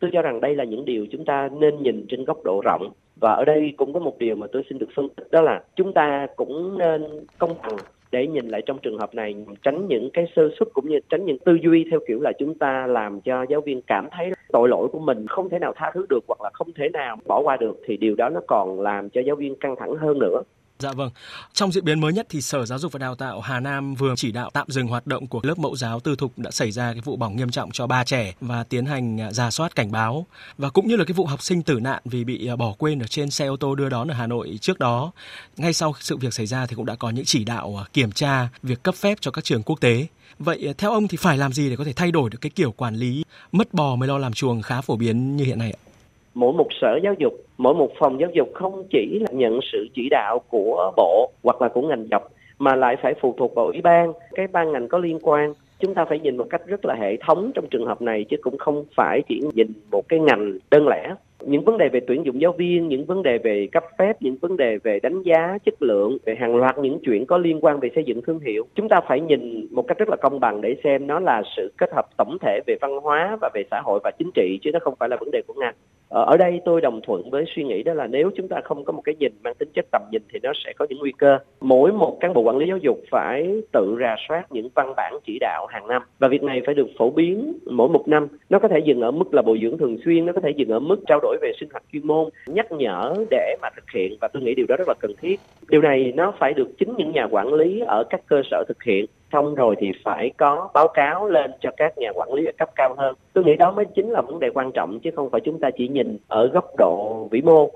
tôi cho rằng đây là những điều chúng ta nên nhìn trên góc độ rộng. Và ở đây cũng có một điều mà tôi xin được phân tích, đó là chúng ta cũng nên công bằng để nhìn lại trong trường hợp này, tránh những cái sơ suất cũng như tránh những tư duy theo kiểu là chúng ta làm cho giáo viên cảm thấy tội lỗi của mình không thể nào tha thứ được hoặc là không thể nào bỏ qua được, thì điều đó nó còn làm cho giáo viên căng thẳng hơn nữa. Dạ vâng. Trong diễn biến mới nhất thì Sở Giáo dục và Đào tạo Hà Nam vừa chỉ đạo tạm dừng hoạt động của lớp mẫu giáo tư thục đã xảy ra cái vụ bỏng nghiêm trọng cho ba trẻ và tiến hành à, giả soát cảnh báo và cũng như là cái vụ học sinh tử nạn vì bị à, bỏ quên ở trên xe ô tô đưa đón ở Hà Nội trước đó. Ngay sau sự việc xảy ra thì cũng đã có những chỉ đạo à, kiểm tra việc cấp phép cho các trường quốc tế. Vậy theo ông thì phải làm gì để có thể thay đổi được cái kiểu quản lý mất bò mới lo làm chuồng khá phổ biến như hiện nay ạ? Mỗi một sở giáo dục, mỗi một phòng giáo dục không chỉ là nhận sự chỉ đạo của bộ hoặc là của ngành dọc, mà lại phải phụ thuộc vào ủy ban. Cái ban ngành có liên quan. Chúng ta phải nhìn một cách rất là hệ thống trong trường hợp này, chứ cũng không phải chỉ nhìn một cái ngành đơn lẻ. Những vấn đề về tuyển dụng giáo viên, những vấn đề về cấp phép, những vấn đề về đánh giá chất lượng, về hàng loạt những chuyện có liên quan về xây dựng thương hiệu, chúng ta phải nhìn một cách rất là công bằng để xem nó là sự kết hợp tổng thể về văn hóa và về xã hội và chính trị, chứ nó không phải là vấn đề của ngành. Ờ, ở đây tôi đồng thuận với suy nghĩ đó là nếu chúng ta không có một cái nhìn mang tính chất tầm nhìn thì nó sẽ có những nguy cơ. Mỗi một cán bộ quản lý giáo dục phải tự rà soát những văn bản chỉ đạo hàng năm. Và việc này phải được phổ biến mỗi một năm. Nó có thể dừng ở mức là bồi dưỡng thường xuyên, nó có thể dừng ở mức trao đổi đổi về sinh hoạt chuyên môn, nhắc nhở để mà thực hiện. Và tôi nghĩ điều đó rất là cần thiết. Điều này nó phải được chính những nhà quản lý ở các cơ sở thực hiện xong rồi thì phải có báo cáo lên cho các nhà quản lý ở cấp cao hơn. Tôi nghĩ đó mới chính là vấn đề quan trọng, chứ không phải chúng ta chỉ nhìn ở góc độ vĩ mô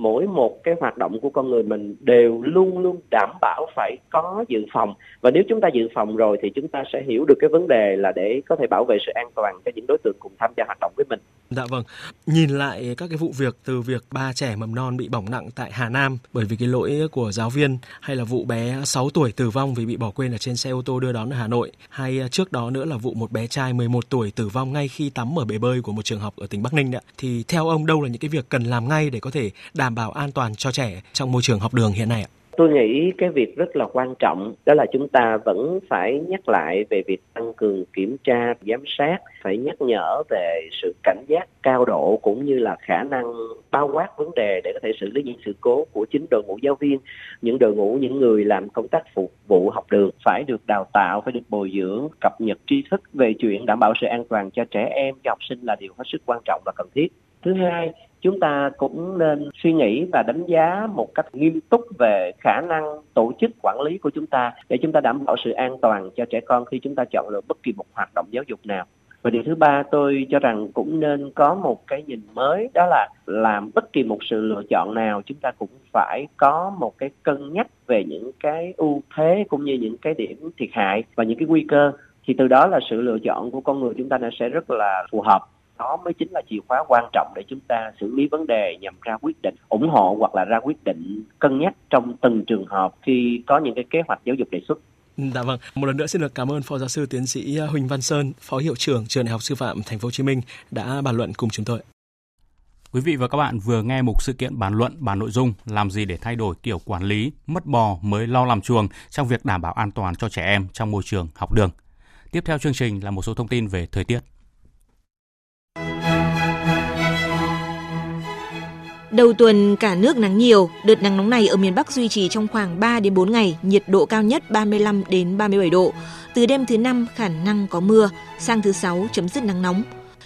mỗi một cái hoạt động của con người mình đều luôn luôn đảm bảo phải có dự phòng và nếu chúng ta dự phòng rồi thì chúng ta sẽ hiểu được cái vấn đề là để có thể bảo vệ sự an toàn cho những đối tượng cùng tham gia hoạt động với mình. Dạ vâng. Nhìn lại các cái vụ việc từ việc ba trẻ mầm non bị bỏng nặng tại Hà Nam bởi vì cái lỗi của giáo viên hay là vụ bé 6 tuổi tử vong vì bị bỏ quên ở trên xe ô tô đưa đón ở Hà Nội hay trước đó nữa là vụ một bé trai 11 tuổi tử vong ngay khi tắm ở bể bơi của một trường học ở tỉnh Bắc Ninh đấy. Thì theo ông đâu là những cái việc cần làm ngay để có thể đảm đảm bảo an toàn cho trẻ trong môi trường học đường hiện nay ạ? Tôi nghĩ cái việc rất là quan trọng đó là chúng ta vẫn phải nhắc lại về việc tăng cường kiểm tra, giám sát, phải nhắc nhở về sự cảnh giác cao độ cũng như là khả năng bao quát vấn đề để có thể xử lý những sự cố của chính đội ngũ giáo viên, những đội ngũ những người làm công tác phục vụ học đường phải được đào tạo, phải được bồi dưỡng, cập nhật tri thức về chuyện đảm bảo sự an toàn cho trẻ em, cho học sinh là điều hết sức quan trọng và cần thiết. Thứ hai, chúng ta cũng nên suy nghĩ và đánh giá một cách nghiêm túc về khả năng tổ chức quản lý của chúng ta để chúng ta đảm bảo sự an toàn cho trẻ con khi chúng ta chọn lựa bất kỳ một hoạt động giáo dục nào. Và điều thứ ba tôi cho rằng cũng nên có một cái nhìn mới đó là làm bất kỳ một sự lựa chọn nào chúng ta cũng phải có một cái cân nhắc về những cái ưu thế cũng như những cái điểm thiệt hại và những cái nguy cơ. Thì từ đó là sự lựa chọn của con người chúng ta sẽ rất là phù hợp đó mới chính là chìa khóa quan trọng để chúng ta xử lý vấn đề nhằm ra quyết định ủng hộ hoặc là ra quyết định cân nhắc trong từng trường hợp khi có những cái kế hoạch giáo dục đề xuất. Dạ vâng, một lần nữa xin được cảm ơn Phó Giáo sư Tiến sĩ Huỳnh Văn Sơn, Phó Hiệu trưởng Trường Đại học Sư phạm Thành phố Hồ Chí Minh đã bàn luận cùng chúng tôi. Quý vị và các bạn vừa nghe một sự kiện bàn luận bàn nội dung làm gì để thay đổi kiểu quản lý, mất bò mới lo làm chuồng trong việc đảm bảo an toàn cho trẻ em trong môi trường học đường. Tiếp theo chương trình là một số thông tin về thời tiết. Đầu tuần cả nước nắng nhiều, đợt nắng nóng này ở miền Bắc duy trì trong khoảng 3 đến 4 ngày, nhiệt độ cao nhất 35 đến 37 độ. Từ đêm thứ năm khả năng có mưa, sang thứ sáu chấm dứt nắng nóng.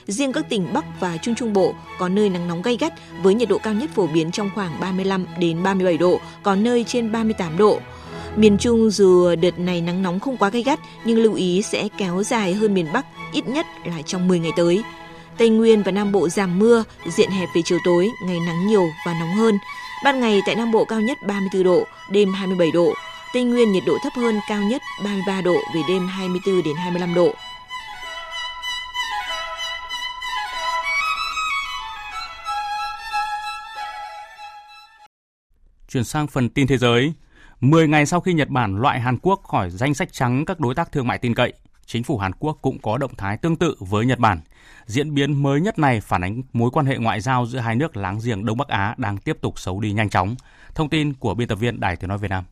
Riêng các tỉnh Bắc và Trung Trung Bộ có nơi nắng nóng gay gắt với nhiệt độ cao nhất phổ biến trong khoảng 35 đến 37 độ, có nơi trên 38 độ. Miền Trung dù đợt này nắng nóng không quá gay gắt nhưng lưu ý sẽ kéo dài hơn miền Bắc ít nhất là trong 10 ngày tới. Tây Nguyên và Nam Bộ giảm mưa, diện hẹp về chiều tối, ngày nắng nhiều và nóng hơn. Ban ngày tại Nam Bộ cao nhất 34 độ, đêm 27 độ. Tây Nguyên nhiệt độ thấp hơn cao nhất 33 độ về đêm 24 đến 25 độ. Chuyển sang phần tin thế giới. 10 ngày sau khi Nhật Bản loại Hàn Quốc khỏi danh sách trắng các đối tác thương mại tin cậy, chính phủ Hàn Quốc cũng có động thái tương tự với Nhật Bản. Diễn biến mới nhất này phản ánh mối quan hệ ngoại giao giữa hai nước láng giềng Đông Bắc Á đang tiếp tục xấu đi nhanh chóng. Thông tin của biên tập viên Đài Tiếng Nói Việt Nam.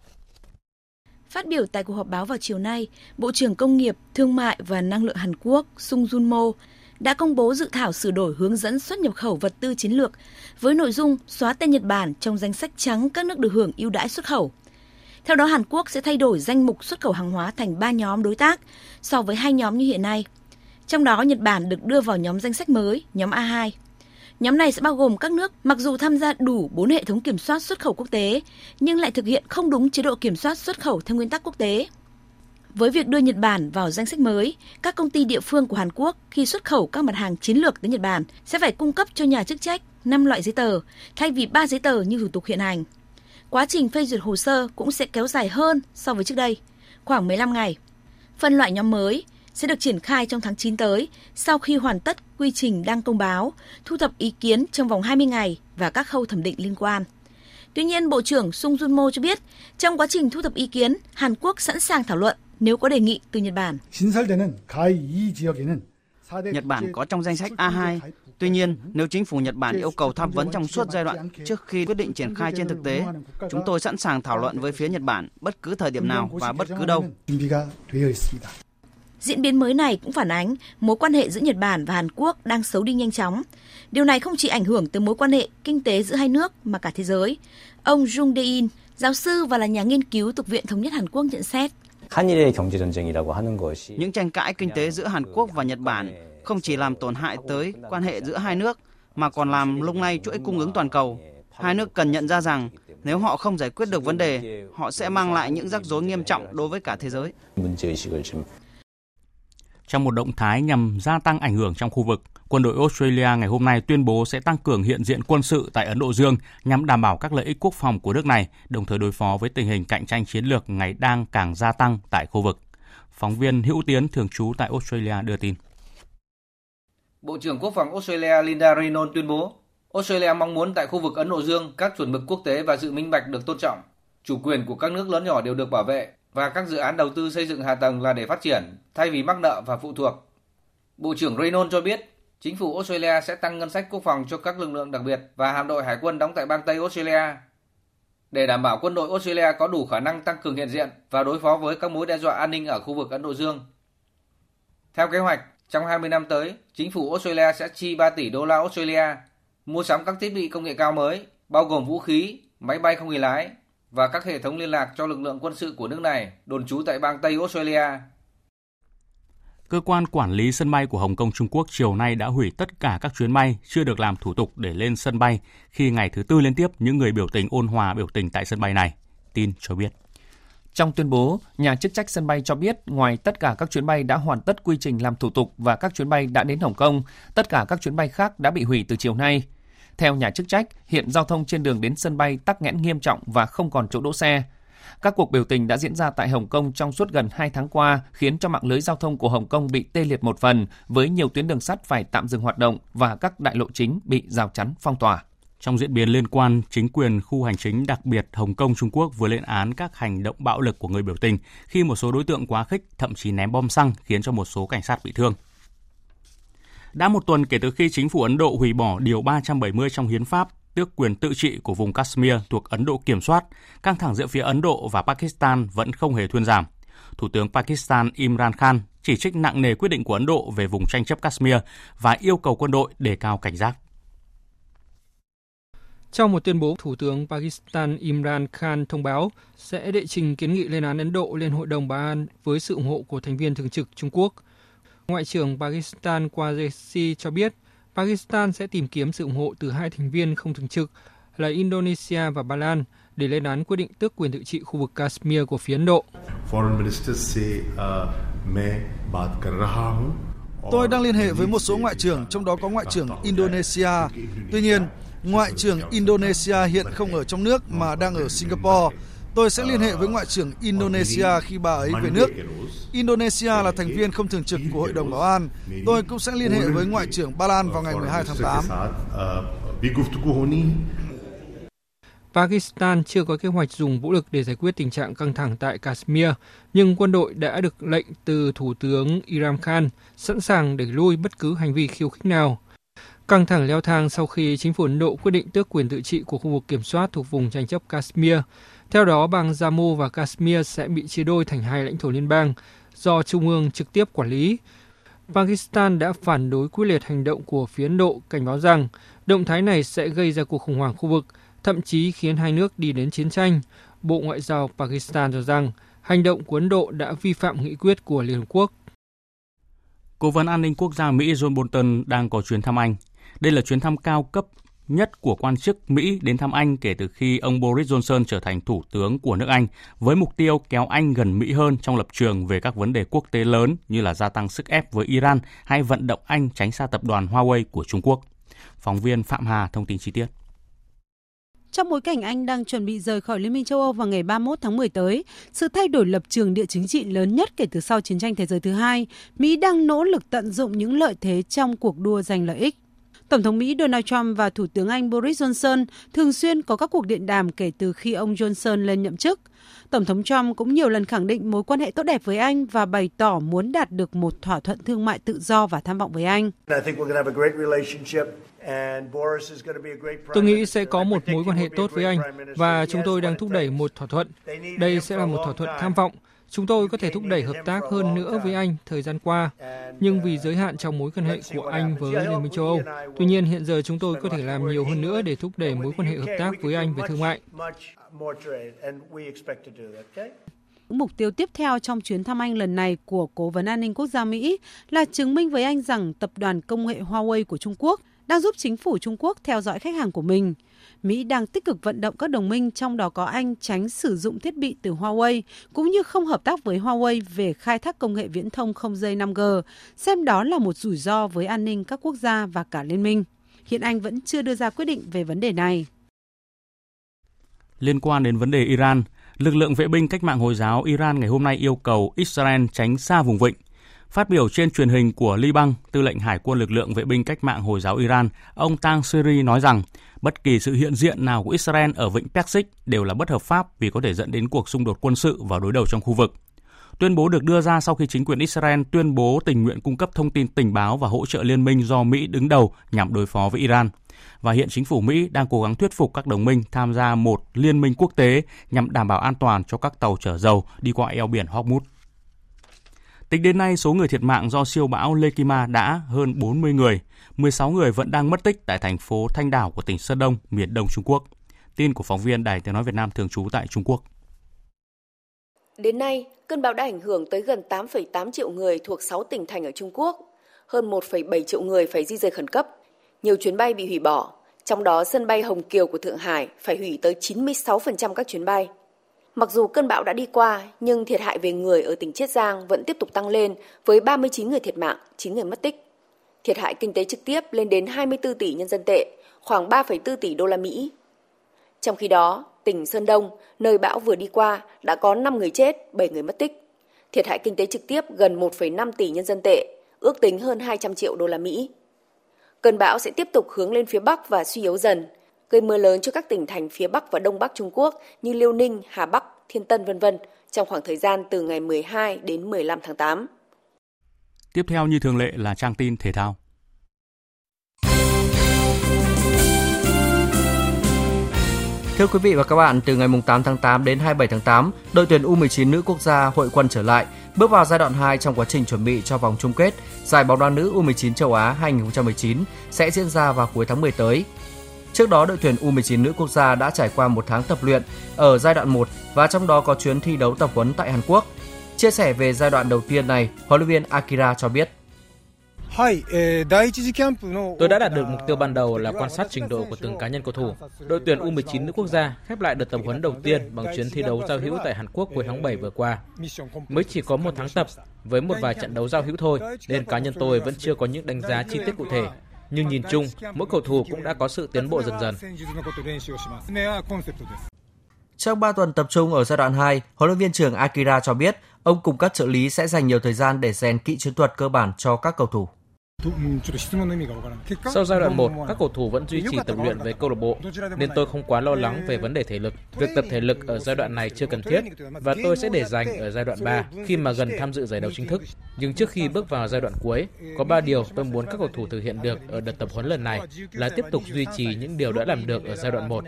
Phát biểu tại cuộc họp báo vào chiều nay, Bộ trưởng Công nghiệp, Thương mại và Năng lượng Hàn Quốc Sung Jun Mo đã công bố dự thảo sửa đổi hướng dẫn xuất nhập khẩu vật tư chiến lược với nội dung xóa tên Nhật Bản trong danh sách trắng các nước được hưởng ưu đãi xuất khẩu. Theo đó, Hàn Quốc sẽ thay đổi danh mục xuất khẩu hàng hóa thành 3 nhóm đối tác so với hai nhóm như hiện nay. Trong đó, Nhật Bản được đưa vào nhóm danh sách mới, nhóm A2. Nhóm này sẽ bao gồm các nước mặc dù tham gia đủ 4 hệ thống kiểm soát xuất khẩu quốc tế, nhưng lại thực hiện không đúng chế độ kiểm soát xuất khẩu theo nguyên tắc quốc tế. Với việc đưa Nhật Bản vào danh sách mới, các công ty địa phương của Hàn Quốc khi xuất khẩu các mặt hàng chiến lược tới Nhật Bản sẽ phải cung cấp cho nhà chức trách 5 loại giấy tờ thay vì 3 giấy tờ như thủ tục hiện hành. Quá trình phê duyệt hồ sơ cũng sẽ kéo dài hơn so với trước đây, khoảng 15 ngày. Phân loại nhóm mới sẽ được triển khai trong tháng 9 tới sau khi hoàn tất quy trình đang công báo, thu thập ý kiến trong vòng 20 ngày và các khâu thẩm định liên quan. Tuy nhiên, Bộ trưởng Sung Jun Mo cho biết, trong quá trình thu thập ý kiến, Hàn Quốc sẵn sàng thảo luận nếu có đề nghị từ Nhật Bản. Nhật Bản có trong danh sách A2. Tuy nhiên, nếu chính phủ Nhật Bản yêu cầu tham vấn trong suốt giai đoạn trước khi quyết định triển khai trên thực tế, chúng tôi sẵn sàng thảo luận với phía Nhật Bản bất cứ thời điểm nào và bất cứ đâu. Diễn biến mới này cũng phản ánh mối quan hệ giữa Nhật Bản và Hàn Quốc đang xấu đi nhanh chóng. Điều này không chỉ ảnh hưởng tới mối quan hệ kinh tế giữa hai nước mà cả thế giới. Ông Jung Dae-in, giáo sư và là nhà nghiên cứu thuộc Viện Thống nhất Hàn Quốc nhận xét. Những tranh cãi kinh tế giữa Hàn Quốc và Nhật Bản không chỉ làm tổn hại tới quan hệ giữa hai nước mà còn làm lung lay chuỗi cung ứng toàn cầu. Hai nước cần nhận ra rằng nếu họ không giải quyết được vấn đề, họ sẽ mang lại những rắc rối nghiêm trọng đối với cả thế giới. Trong một động thái nhằm gia tăng ảnh hưởng trong khu vực, quân đội Australia ngày hôm nay tuyên bố sẽ tăng cường hiện diện quân sự tại Ấn Độ Dương nhằm đảm bảo các lợi ích quốc phòng của nước này, đồng thời đối phó với tình hình cạnh tranh chiến lược ngày đang càng gia tăng tại khu vực. Phóng viên Hữu Tiến thường trú tại Australia đưa tin. Bộ trưởng Quốc phòng Australia Linda Reynolds tuyên bố, Australia mong muốn tại khu vực Ấn Độ Dương các chuẩn mực quốc tế và sự minh bạch được tôn trọng, chủ quyền của các nước lớn nhỏ đều được bảo vệ và các dự án đầu tư xây dựng hạ tầng là để phát triển thay vì mắc nợ và phụ thuộc. Bộ trưởng Reynolds cho biết, chính phủ Australia sẽ tăng ngân sách quốc phòng cho các lực lượng đặc biệt và hạm đội hải quân đóng tại bang Tây Australia để đảm bảo quân đội Australia có đủ khả năng tăng cường hiện diện và đối phó với các mối đe dọa an ninh ở khu vực Ấn Độ Dương. Theo kế hoạch, trong 20 năm tới, chính phủ Australia sẽ chi 3 tỷ đô la Australia mua sắm các thiết bị công nghệ cao mới, bao gồm vũ khí, máy bay không người lái và các hệ thống liên lạc cho lực lượng quân sự của nước này đồn trú tại bang Tây Australia. Cơ quan quản lý sân bay của Hồng Kông Trung Quốc chiều nay đã hủy tất cả các chuyến bay chưa được làm thủ tục để lên sân bay khi ngày thứ tư liên tiếp những người biểu tình ôn hòa biểu tình tại sân bay này. Tin cho biết. Trong tuyên bố, nhà chức trách sân bay cho biết ngoài tất cả các chuyến bay đã hoàn tất quy trình làm thủ tục và các chuyến bay đã đến Hồng Kông, tất cả các chuyến bay khác đã bị hủy từ chiều nay. Theo nhà chức trách, hiện giao thông trên đường đến sân bay tắc nghẽn nghiêm trọng và không còn chỗ đỗ xe. Các cuộc biểu tình đã diễn ra tại Hồng Kông trong suốt gần 2 tháng qua, khiến cho mạng lưới giao thông của Hồng Kông bị tê liệt một phần, với nhiều tuyến đường sắt phải tạm dừng hoạt động và các đại lộ chính bị rào chắn phong tỏa. Trong diễn biến liên quan, chính quyền khu hành chính đặc biệt Hồng Kông Trung Quốc vừa lên án các hành động bạo lực của người biểu tình khi một số đối tượng quá khích thậm chí ném bom xăng khiến cho một số cảnh sát bị thương. Đã một tuần kể từ khi chính phủ Ấn Độ hủy bỏ Điều 370 trong hiến pháp tước quyền tự trị của vùng Kashmir thuộc Ấn Độ kiểm soát, căng thẳng giữa phía Ấn Độ và Pakistan vẫn không hề thuyên giảm. Thủ tướng Pakistan Imran Khan chỉ trích nặng nề quyết định của Ấn Độ về vùng tranh chấp Kashmir và yêu cầu quân đội đề cao cảnh giác. Trong một tuyên bố, Thủ tướng Pakistan Imran Khan thông báo sẽ đệ trình kiến nghị lên án Ấn Độ lên Hội đồng Bảo an với sự ủng hộ của thành viên thường trực Trung Quốc. Ngoại trưởng Pakistan Qureshi cho biết Pakistan sẽ tìm kiếm sự ủng hộ từ hai thành viên không thường trực là Indonesia và Ba Lan để lên án quyết định tước quyền tự trị khu vực Kashmir của phía Ấn Độ. Tôi đang liên hệ với một số ngoại trưởng, trong đó có ngoại trưởng Indonesia. Tuy nhiên, Ngoại trưởng Indonesia hiện không ở trong nước mà đang ở Singapore. Tôi sẽ liên hệ với Ngoại trưởng Indonesia khi bà ấy về nước. Indonesia là thành viên không thường trực của Hội đồng Bảo an. Tôi cũng sẽ liên hệ với Ngoại trưởng Ba Lan vào ngày 12 tháng 8. Pakistan chưa có kế hoạch dùng vũ lực để giải quyết tình trạng căng thẳng tại Kashmir, nhưng quân đội đã được lệnh từ Thủ tướng Imran Khan sẵn sàng đẩy lui bất cứ hành vi khiêu khích nào. Căng thẳng leo thang sau khi chính phủ Ấn Độ quyết định tước quyền tự trị của khu vực kiểm soát thuộc vùng tranh chấp Kashmir. Theo đó, bang Jammu và Kashmir sẽ bị chia đôi thành hai lãnh thổ liên bang do Trung ương trực tiếp quản lý. Pakistan đã phản đối quyết liệt hành động của phía Ấn Độ, cảnh báo rằng động thái này sẽ gây ra cuộc khủng hoảng khu vực, thậm chí khiến hai nước đi đến chiến tranh. Bộ Ngoại giao Pakistan cho rằng hành động của Ấn Độ đã vi phạm nghị quyết của Liên Hợp Quốc. Cố vấn an ninh quốc gia Mỹ John Bolton đang có chuyến thăm Anh. Đây là chuyến thăm cao cấp nhất của quan chức Mỹ đến thăm Anh kể từ khi ông Boris Johnson trở thành thủ tướng của nước Anh, với mục tiêu kéo Anh gần Mỹ hơn trong lập trường về các vấn đề quốc tế lớn như là gia tăng sức ép với Iran hay vận động Anh tránh xa tập đoàn Huawei của Trung Quốc. Phóng viên Phạm Hà thông tin chi tiết. Trong bối cảnh Anh đang chuẩn bị rời khỏi Liên minh châu Âu vào ngày 31 tháng 10 tới, sự thay đổi lập trường địa chính trị lớn nhất kể từ sau chiến tranh thế giới thứ hai, Mỹ đang nỗ lực tận dụng những lợi thế trong cuộc đua giành lợi ích. Tổng thống Mỹ Donald Trump và Thủ tướng Anh Boris Johnson thường xuyên có các cuộc điện đàm kể từ khi ông Johnson lên nhậm chức. Tổng thống Trump cũng nhiều lần khẳng định mối quan hệ tốt đẹp với Anh và bày tỏ muốn đạt được một thỏa thuận thương mại tự do và tham vọng với Anh. Tôi nghĩ sẽ có một mối quan hệ tốt với Anh và chúng tôi đang thúc đẩy một thỏa thuận. Đây sẽ là một thỏa thuận tham vọng Chúng tôi có thể thúc đẩy hợp tác hơn nữa với Anh thời gian qua, nhưng vì giới hạn trong mối quan hệ của Anh với Liên minh châu Âu. Tuy nhiên, hiện giờ chúng tôi có thể làm nhiều hơn nữa để thúc đẩy mối quan hệ hợp tác với Anh về thương mại. Mục tiêu tiếp theo trong chuyến thăm Anh lần này của Cố vấn An ninh Quốc gia Mỹ là chứng minh với Anh rằng tập đoàn công nghệ Huawei của Trung Quốc đang giúp chính phủ Trung Quốc theo dõi khách hàng của mình. Mỹ đang tích cực vận động các đồng minh trong đó có Anh tránh sử dụng thiết bị từ Huawei cũng như không hợp tác với Huawei về khai thác công nghệ viễn thông không dây 5G, xem đó là một rủi ro với an ninh các quốc gia và cả liên minh. Hiện Anh vẫn chưa đưa ra quyết định về vấn đề này. Liên quan đến vấn đề Iran, lực lượng vệ binh cách mạng Hồi giáo Iran ngày hôm nay yêu cầu Israel tránh xa vùng vịnh Phát biểu trên truyền hình của Liban, tư lệnh Hải quân lực lượng vệ binh cách mạng Hồi giáo Iran, ông Tang Siri nói rằng bất kỳ sự hiện diện nào của Israel ở vịnh Persic đều là bất hợp pháp vì có thể dẫn đến cuộc xung đột quân sự và đối đầu trong khu vực. Tuyên bố được đưa ra sau khi chính quyền Israel tuyên bố tình nguyện cung cấp thông tin tình báo và hỗ trợ liên minh do Mỹ đứng đầu nhằm đối phó với Iran. Và hiện chính phủ Mỹ đang cố gắng thuyết phục các đồng minh tham gia một liên minh quốc tế nhằm đảm bảo an toàn cho các tàu chở dầu đi qua eo biển Hormuz. Tính đến nay, số người thiệt mạng do siêu bão Lekima đã hơn 40 người, 16 người vẫn đang mất tích tại thành phố Thanh Đảo của tỉnh Sơn Đông, miền Đông Trung Quốc. Tin của phóng viên Đài Tiếng Nói Việt Nam thường trú tại Trung Quốc. Đến nay, cơn bão đã ảnh hưởng tới gần 8,8 triệu người thuộc 6 tỉnh thành ở Trung Quốc. Hơn 1,7 triệu người phải di rời khẩn cấp. Nhiều chuyến bay bị hủy bỏ, trong đó sân bay Hồng Kiều của Thượng Hải phải hủy tới 96% các chuyến bay. Mặc dù cơn bão đã đi qua, nhưng thiệt hại về người ở tỉnh Chiết Giang vẫn tiếp tục tăng lên với 39 người thiệt mạng, 9 người mất tích. Thiệt hại kinh tế trực tiếp lên đến 24 tỷ nhân dân tệ, khoảng 3,4 tỷ đô la Mỹ. Trong khi đó, tỉnh Sơn Đông, nơi bão vừa đi qua, đã có 5 người chết, 7 người mất tích. Thiệt hại kinh tế trực tiếp gần 1,5 tỷ nhân dân tệ, ước tính hơn 200 triệu đô la Mỹ. Cơn bão sẽ tiếp tục hướng lên phía Bắc và suy yếu dần, gây mưa lớn cho các tỉnh thành phía Bắc và Đông Bắc Trung Quốc như Liêu Ninh, Hà Bắc, Thiên Tân vân vân trong khoảng thời gian từ ngày 12 đến 15 tháng 8. Tiếp theo như thường lệ là trang tin thể thao. Thưa quý vị và các bạn, từ ngày 8 tháng 8 đến 27 tháng 8, đội tuyển U19 nữ quốc gia hội quân trở lại, bước vào giai đoạn 2 trong quá trình chuẩn bị cho vòng chung kết giải bóng đá nữ U19 châu Á 2019 sẽ diễn ra vào cuối tháng 10 tới. Trước đó, đội tuyển U19 nữ quốc gia đã trải qua một tháng tập luyện ở giai đoạn 1 và trong đó có chuyến thi đấu tập huấn tại Hàn Quốc. Chia sẻ về giai đoạn đầu tiên này, huấn luyện viên Akira cho biết. Tôi đã đạt được mục tiêu ban đầu là quan sát trình độ của từng cá nhân cầu thủ. Đội tuyển U19 nữ quốc gia khép lại đợt tập huấn đầu tiên bằng chuyến thi đấu giao hữu tại Hàn Quốc cuối tháng 7 vừa qua. Mới chỉ có một tháng tập với một vài trận đấu giao hữu thôi, nên cá nhân tôi vẫn chưa có những đánh giá chi tiết cụ thể. Nhưng nhìn chung, mỗi cầu thủ cũng đã có sự tiến bộ dần dần. Trong 3 tuần tập trung ở giai đoạn 2, huấn luyện viên trưởng Akira cho biết ông cùng các trợ lý sẽ dành nhiều thời gian để rèn kỹ chiến thuật cơ bản cho các cầu thủ. Sau giai đoạn 1, các cầu thủ vẫn duy trì tập luyện với câu lạc bộ, nên tôi không quá lo lắng về vấn đề thể lực. Việc tập thể lực ở giai đoạn này chưa cần thiết và tôi sẽ để dành ở giai đoạn 3 khi mà gần tham dự giải đấu chính thức. Nhưng trước khi bước vào giai đoạn cuối, có 3 điều tôi muốn các cầu thủ thực hiện được ở đợt tập huấn lần này là tiếp tục duy trì những điều đã làm được ở giai đoạn 1,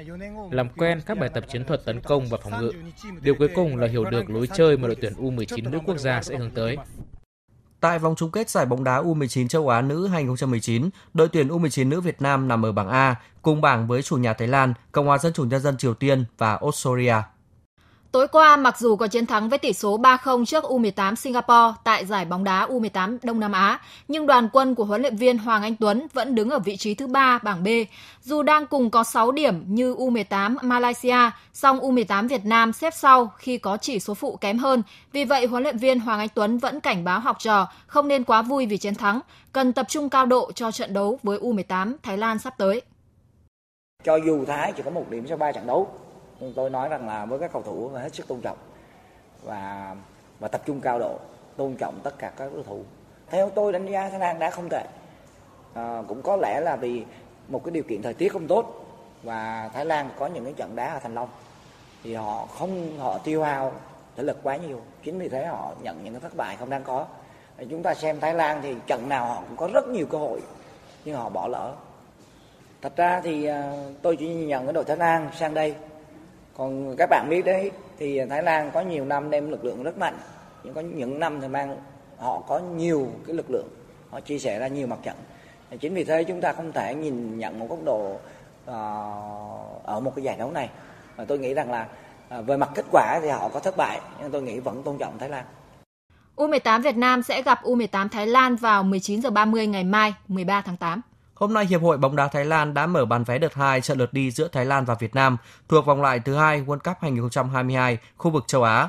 làm quen các bài tập chiến thuật tấn công và phòng ngự. Điều cuối cùng là hiểu được lối chơi mà đội tuyển U19 nữ quốc gia sẽ hướng tới. Tại vòng chung kết giải bóng đá U19 châu Á nữ 2019, đội tuyển U19 nữ Việt Nam nằm ở bảng A, cùng bảng với chủ nhà Thái Lan, Cộng hòa Dân chủ Nhân dân Triều Tiên và Australia. Tối qua, mặc dù có chiến thắng với tỷ số 3-0 trước U18 Singapore tại giải bóng đá U18 Đông Nam Á, nhưng đoàn quân của huấn luyện viên Hoàng Anh Tuấn vẫn đứng ở vị trí thứ 3 bảng B. Dù đang cùng có 6 điểm như U18 Malaysia, song U18 Việt Nam xếp sau khi có chỉ số phụ kém hơn. Vì vậy, huấn luyện viên Hoàng Anh Tuấn vẫn cảnh báo học trò không nên quá vui vì chiến thắng, cần tập trung cao độ cho trận đấu với U18 Thái Lan sắp tới. Cho dù Thái chỉ có một điểm sau 3 trận đấu, tôi nói rằng là với các cầu thủ là hết sức tôn trọng và và tập trung cao độ tôn trọng tất cả các đối thủ. Theo tôi đánh giá thái lan đã không tệ. À, cũng có lẽ là vì một cái điều kiện thời tiết không tốt và thái lan có những cái trận đá ở thành long thì họ không họ tiêu hao thể lực quá nhiều chính vì thế họ nhận những cái thất bại không đáng có. Chúng ta xem thái lan thì trận nào họ cũng có rất nhiều cơ hội nhưng họ bỏ lỡ. Thật ra thì à, tôi chỉ nhận cái đội thái lan sang đây còn các bạn biết đấy thì Thái Lan có nhiều năm đem lực lượng rất mạnh. Nhưng có những năm thì mang họ có nhiều cái lực lượng họ chia sẻ ra nhiều mặt trận. Chính vì thế chúng ta không thể nhìn nhận một góc độ uh, ở một cái giải đấu này. Mà tôi nghĩ rằng là uh, về mặt kết quả thì họ có thất bại nhưng tôi nghĩ vẫn tôn trọng Thái Lan. U18 Việt Nam sẽ gặp U18 Thái Lan vào 19 giờ 30 ngày mai, 13 tháng 8. Hôm nay, Hiệp hội bóng đá Thái Lan đã mở bán vé đợt 2 trận lượt đi giữa Thái Lan và Việt Nam thuộc vòng loại thứ hai World Cup 2022 khu vực châu Á.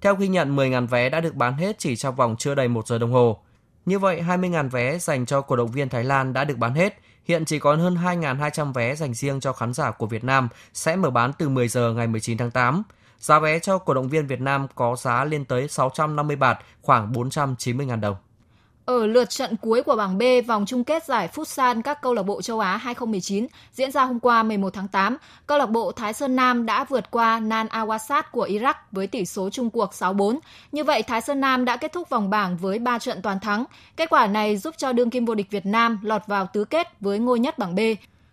Theo ghi nhận, 10.000 vé đã được bán hết chỉ trong vòng chưa đầy 1 giờ đồng hồ. Như vậy, 20.000 vé dành cho cổ động viên Thái Lan đã được bán hết. Hiện chỉ còn hơn 2.200 vé dành riêng cho khán giả của Việt Nam sẽ mở bán từ 10 giờ ngày 19 tháng 8. Giá vé cho cổ động viên Việt Nam có giá lên tới 650 bạt, khoảng 490.000 đồng. Ở lượt trận cuối của bảng B vòng chung kết giải Futsal các câu lạc bộ châu Á 2019 diễn ra hôm qua 11 tháng 8, câu lạc bộ Thái Sơn Nam đã vượt qua Nan Awasat của Iraq với tỷ số chung cuộc 6-4. Như vậy, Thái Sơn Nam đã kết thúc vòng bảng với 3 trận toàn thắng. Kết quả này giúp cho đương kim vô địch Việt Nam lọt vào tứ kết với ngôi nhất bảng B.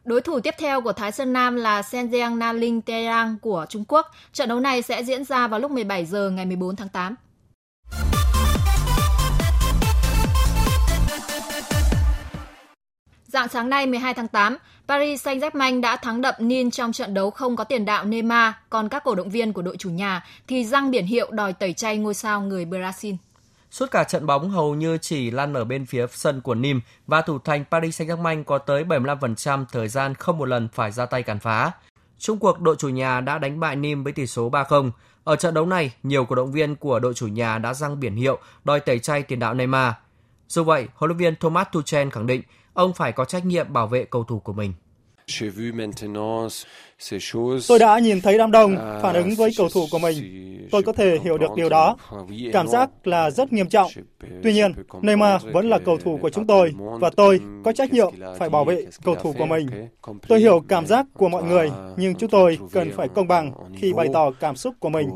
Đối thủ tiếp theo của Thái Sơn Nam là Senjiang Naling Terang của Trung Quốc. Trận đấu này sẽ diễn ra vào lúc 17 giờ ngày 14 tháng 8. Dạng sáng nay 12 tháng 8, Paris Saint-Germain đã thắng đậm Nin trong trận đấu không có tiền đạo Neymar, còn các cổ động viên của đội chủ nhà thì răng biển hiệu đòi tẩy chay ngôi sao người Brazil. Suốt cả trận bóng hầu như chỉ lăn ở bên phía sân của Nîmes và thủ thành Paris Saint-Germain có tới 75% thời gian không một lần phải ra tay cản phá. Trung cuộc đội chủ nhà đã đánh bại Nîmes với tỷ số 3-0. Ở trận đấu này, nhiều cổ động viên của đội chủ nhà đã răng biển hiệu đòi tẩy chay tiền đạo Neymar. Dù vậy, huấn luyện viên Thomas Tuchel khẳng định ông phải có trách nhiệm bảo vệ cầu thủ của mình. Tôi đã nhìn thấy đám đông phản ứng với cầu thủ của mình. Tôi có thể hiểu được điều đó. Cảm giác là rất nghiêm trọng. Tuy nhiên, Neymar vẫn là cầu thủ của chúng tôi và tôi có trách nhiệm phải bảo vệ cầu thủ của mình. Tôi hiểu cảm giác của mọi người, nhưng chúng tôi cần phải công bằng khi bày tỏ cảm xúc của mình.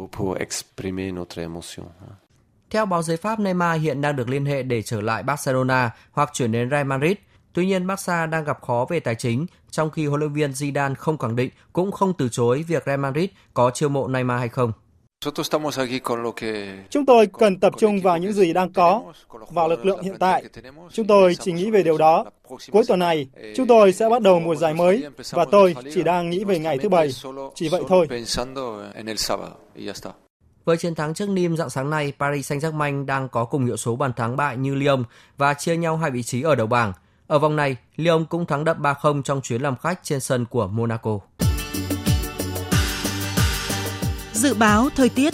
Theo báo giới Pháp, Neymar hiện đang được liên hệ để trở lại Barcelona hoặc chuyển đến Real Madrid. Tuy nhiên, Barca đang gặp khó về tài chính, trong khi huấn luyện viên Zidane không khẳng định cũng không từ chối việc Real Madrid có chiêu mộ Neymar hay không. Chúng tôi cần tập trung vào những gì đang có, vào lực lượng hiện tại. Chúng tôi chỉ nghĩ về điều đó. Cuối tuần này, chúng tôi sẽ bắt đầu mùa giải mới và tôi chỉ đang nghĩ về ngày thứ Bảy. Chỉ vậy thôi. Với chiến thắng trước Nîmes dạng sáng nay, Paris Saint-Germain đang có cùng hiệu số bàn thắng bại như Lyon và chia nhau hai vị trí ở đầu bảng. Ở vòng này, Lyon cũng thắng đậm 3-0 trong chuyến làm khách trên sân của Monaco. Dự báo thời tiết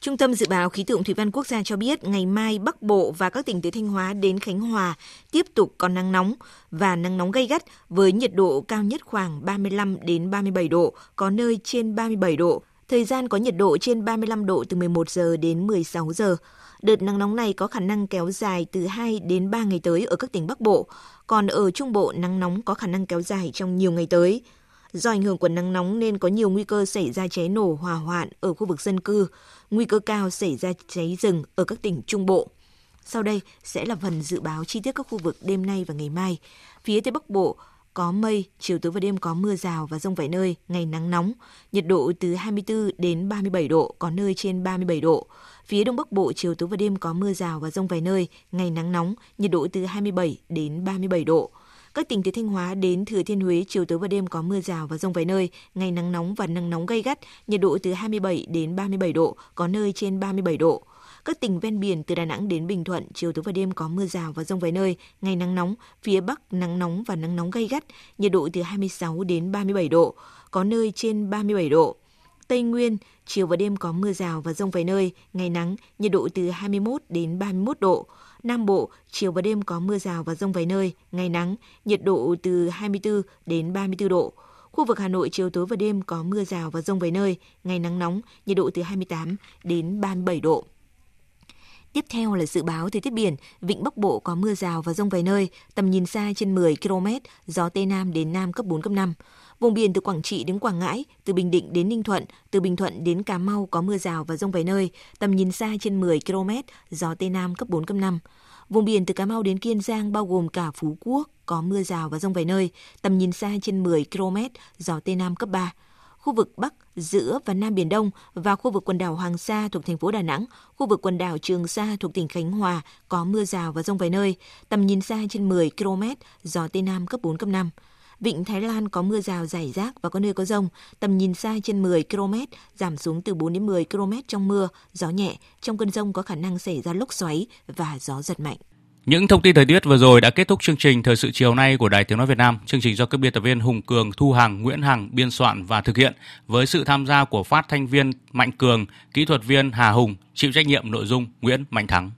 Trung tâm Dự báo Khí tượng Thủy văn Quốc gia cho biết ngày mai Bắc Bộ và các tỉnh từ Thanh Hóa đến Khánh Hòa tiếp tục có nắng nóng và nắng nóng gay gắt với nhiệt độ cao nhất khoảng 35 đến 37 độ, có nơi trên 37 độ. Thời gian có nhiệt độ trên 35 độ từ 11 giờ đến 16 giờ. Đợt nắng nóng này có khả năng kéo dài từ 2 đến 3 ngày tới ở các tỉnh Bắc Bộ, còn ở Trung Bộ nắng nóng có khả năng kéo dài trong nhiều ngày tới. Do ảnh hưởng của nắng nóng nên có nhiều nguy cơ xảy ra cháy nổ hỏa hoạn ở khu vực dân cư, nguy cơ cao xảy ra cháy rừng ở các tỉnh Trung Bộ. Sau đây sẽ là phần dự báo chi tiết các khu vực đêm nay và ngày mai. Phía Tây Bắc Bộ có mây, chiều tối và đêm có mưa rào và rông vài nơi, ngày nắng nóng, nhiệt độ từ 24 đến 37 độ, có nơi trên 37 độ. Phía Đông Bắc Bộ chiều tối và đêm có mưa rào và rông vài nơi, ngày nắng nóng, nhiệt độ từ 27 đến 37 độ. Các tỉnh từ Thanh Hóa đến Thừa Thiên Huế chiều tối và đêm có mưa rào và rông vài nơi, ngày nắng nóng và nắng nóng gay gắt, nhiệt độ từ 27 đến 37 độ, có nơi trên 37 độ. Các tỉnh ven biển từ Đà Nẵng đến Bình Thuận, chiều tối và đêm có mưa rào và rông vài nơi, ngày nắng nóng, phía Bắc nắng nóng và nắng nóng gay gắt, nhiệt độ từ 26 đến 37 độ, có nơi trên 37 độ. Tây Nguyên, chiều và đêm có mưa rào và rông vài nơi, ngày nắng, nhiệt độ từ 21 đến 31 độ. Nam Bộ, chiều và đêm có mưa rào và rông vài nơi, ngày nắng, nhiệt độ từ 24 đến 34 độ. Khu vực Hà Nội chiều tối và đêm có mưa rào và rông vài nơi, ngày nắng nóng, nhiệt độ từ 28 đến 37 độ. Tiếp theo là dự báo thời tiết biển, vịnh Bắc Bộ có mưa rào và rông vài nơi, tầm nhìn xa trên 10 km, gió Tây Nam đến Nam cấp 4, cấp 5. Vùng biển từ Quảng Trị đến Quảng Ngãi, từ Bình Định đến Ninh Thuận, từ Bình Thuận đến Cà Mau có mưa rào và rông vài nơi, tầm nhìn xa trên 10 km, gió Tây Nam cấp 4, cấp 5. Vùng biển từ Cà Mau đến Kiên Giang bao gồm cả Phú Quốc có mưa rào và rông vài nơi, tầm nhìn xa trên 10 km, gió Tây Nam cấp 3 khu vực Bắc, giữa và Nam Biển Đông và khu vực quần đảo Hoàng Sa thuộc thành phố Đà Nẵng, khu vực quần đảo Trường Sa thuộc tỉnh Khánh Hòa có mưa rào và rông vài nơi, tầm nhìn xa trên 10 km, gió Tây Nam cấp 4, cấp 5. Vịnh Thái Lan có mưa rào rải rác và có nơi có rông, tầm nhìn xa trên 10 km, giảm xuống từ 4 đến 10 km trong mưa, gió nhẹ, trong cơn rông có khả năng xảy ra lốc xoáy và gió giật mạnh. Những thông tin thời tiết vừa rồi đã kết thúc chương trình Thời sự chiều nay của Đài Tiếng Nói Việt Nam. Chương trình do các biên tập viên Hùng Cường, Thu Hằng, Nguyễn Hằng biên soạn và thực hiện với sự tham gia của phát thanh viên Mạnh Cường, kỹ thuật viên Hà Hùng, chịu trách nhiệm nội dung Nguyễn Mạnh Thắng.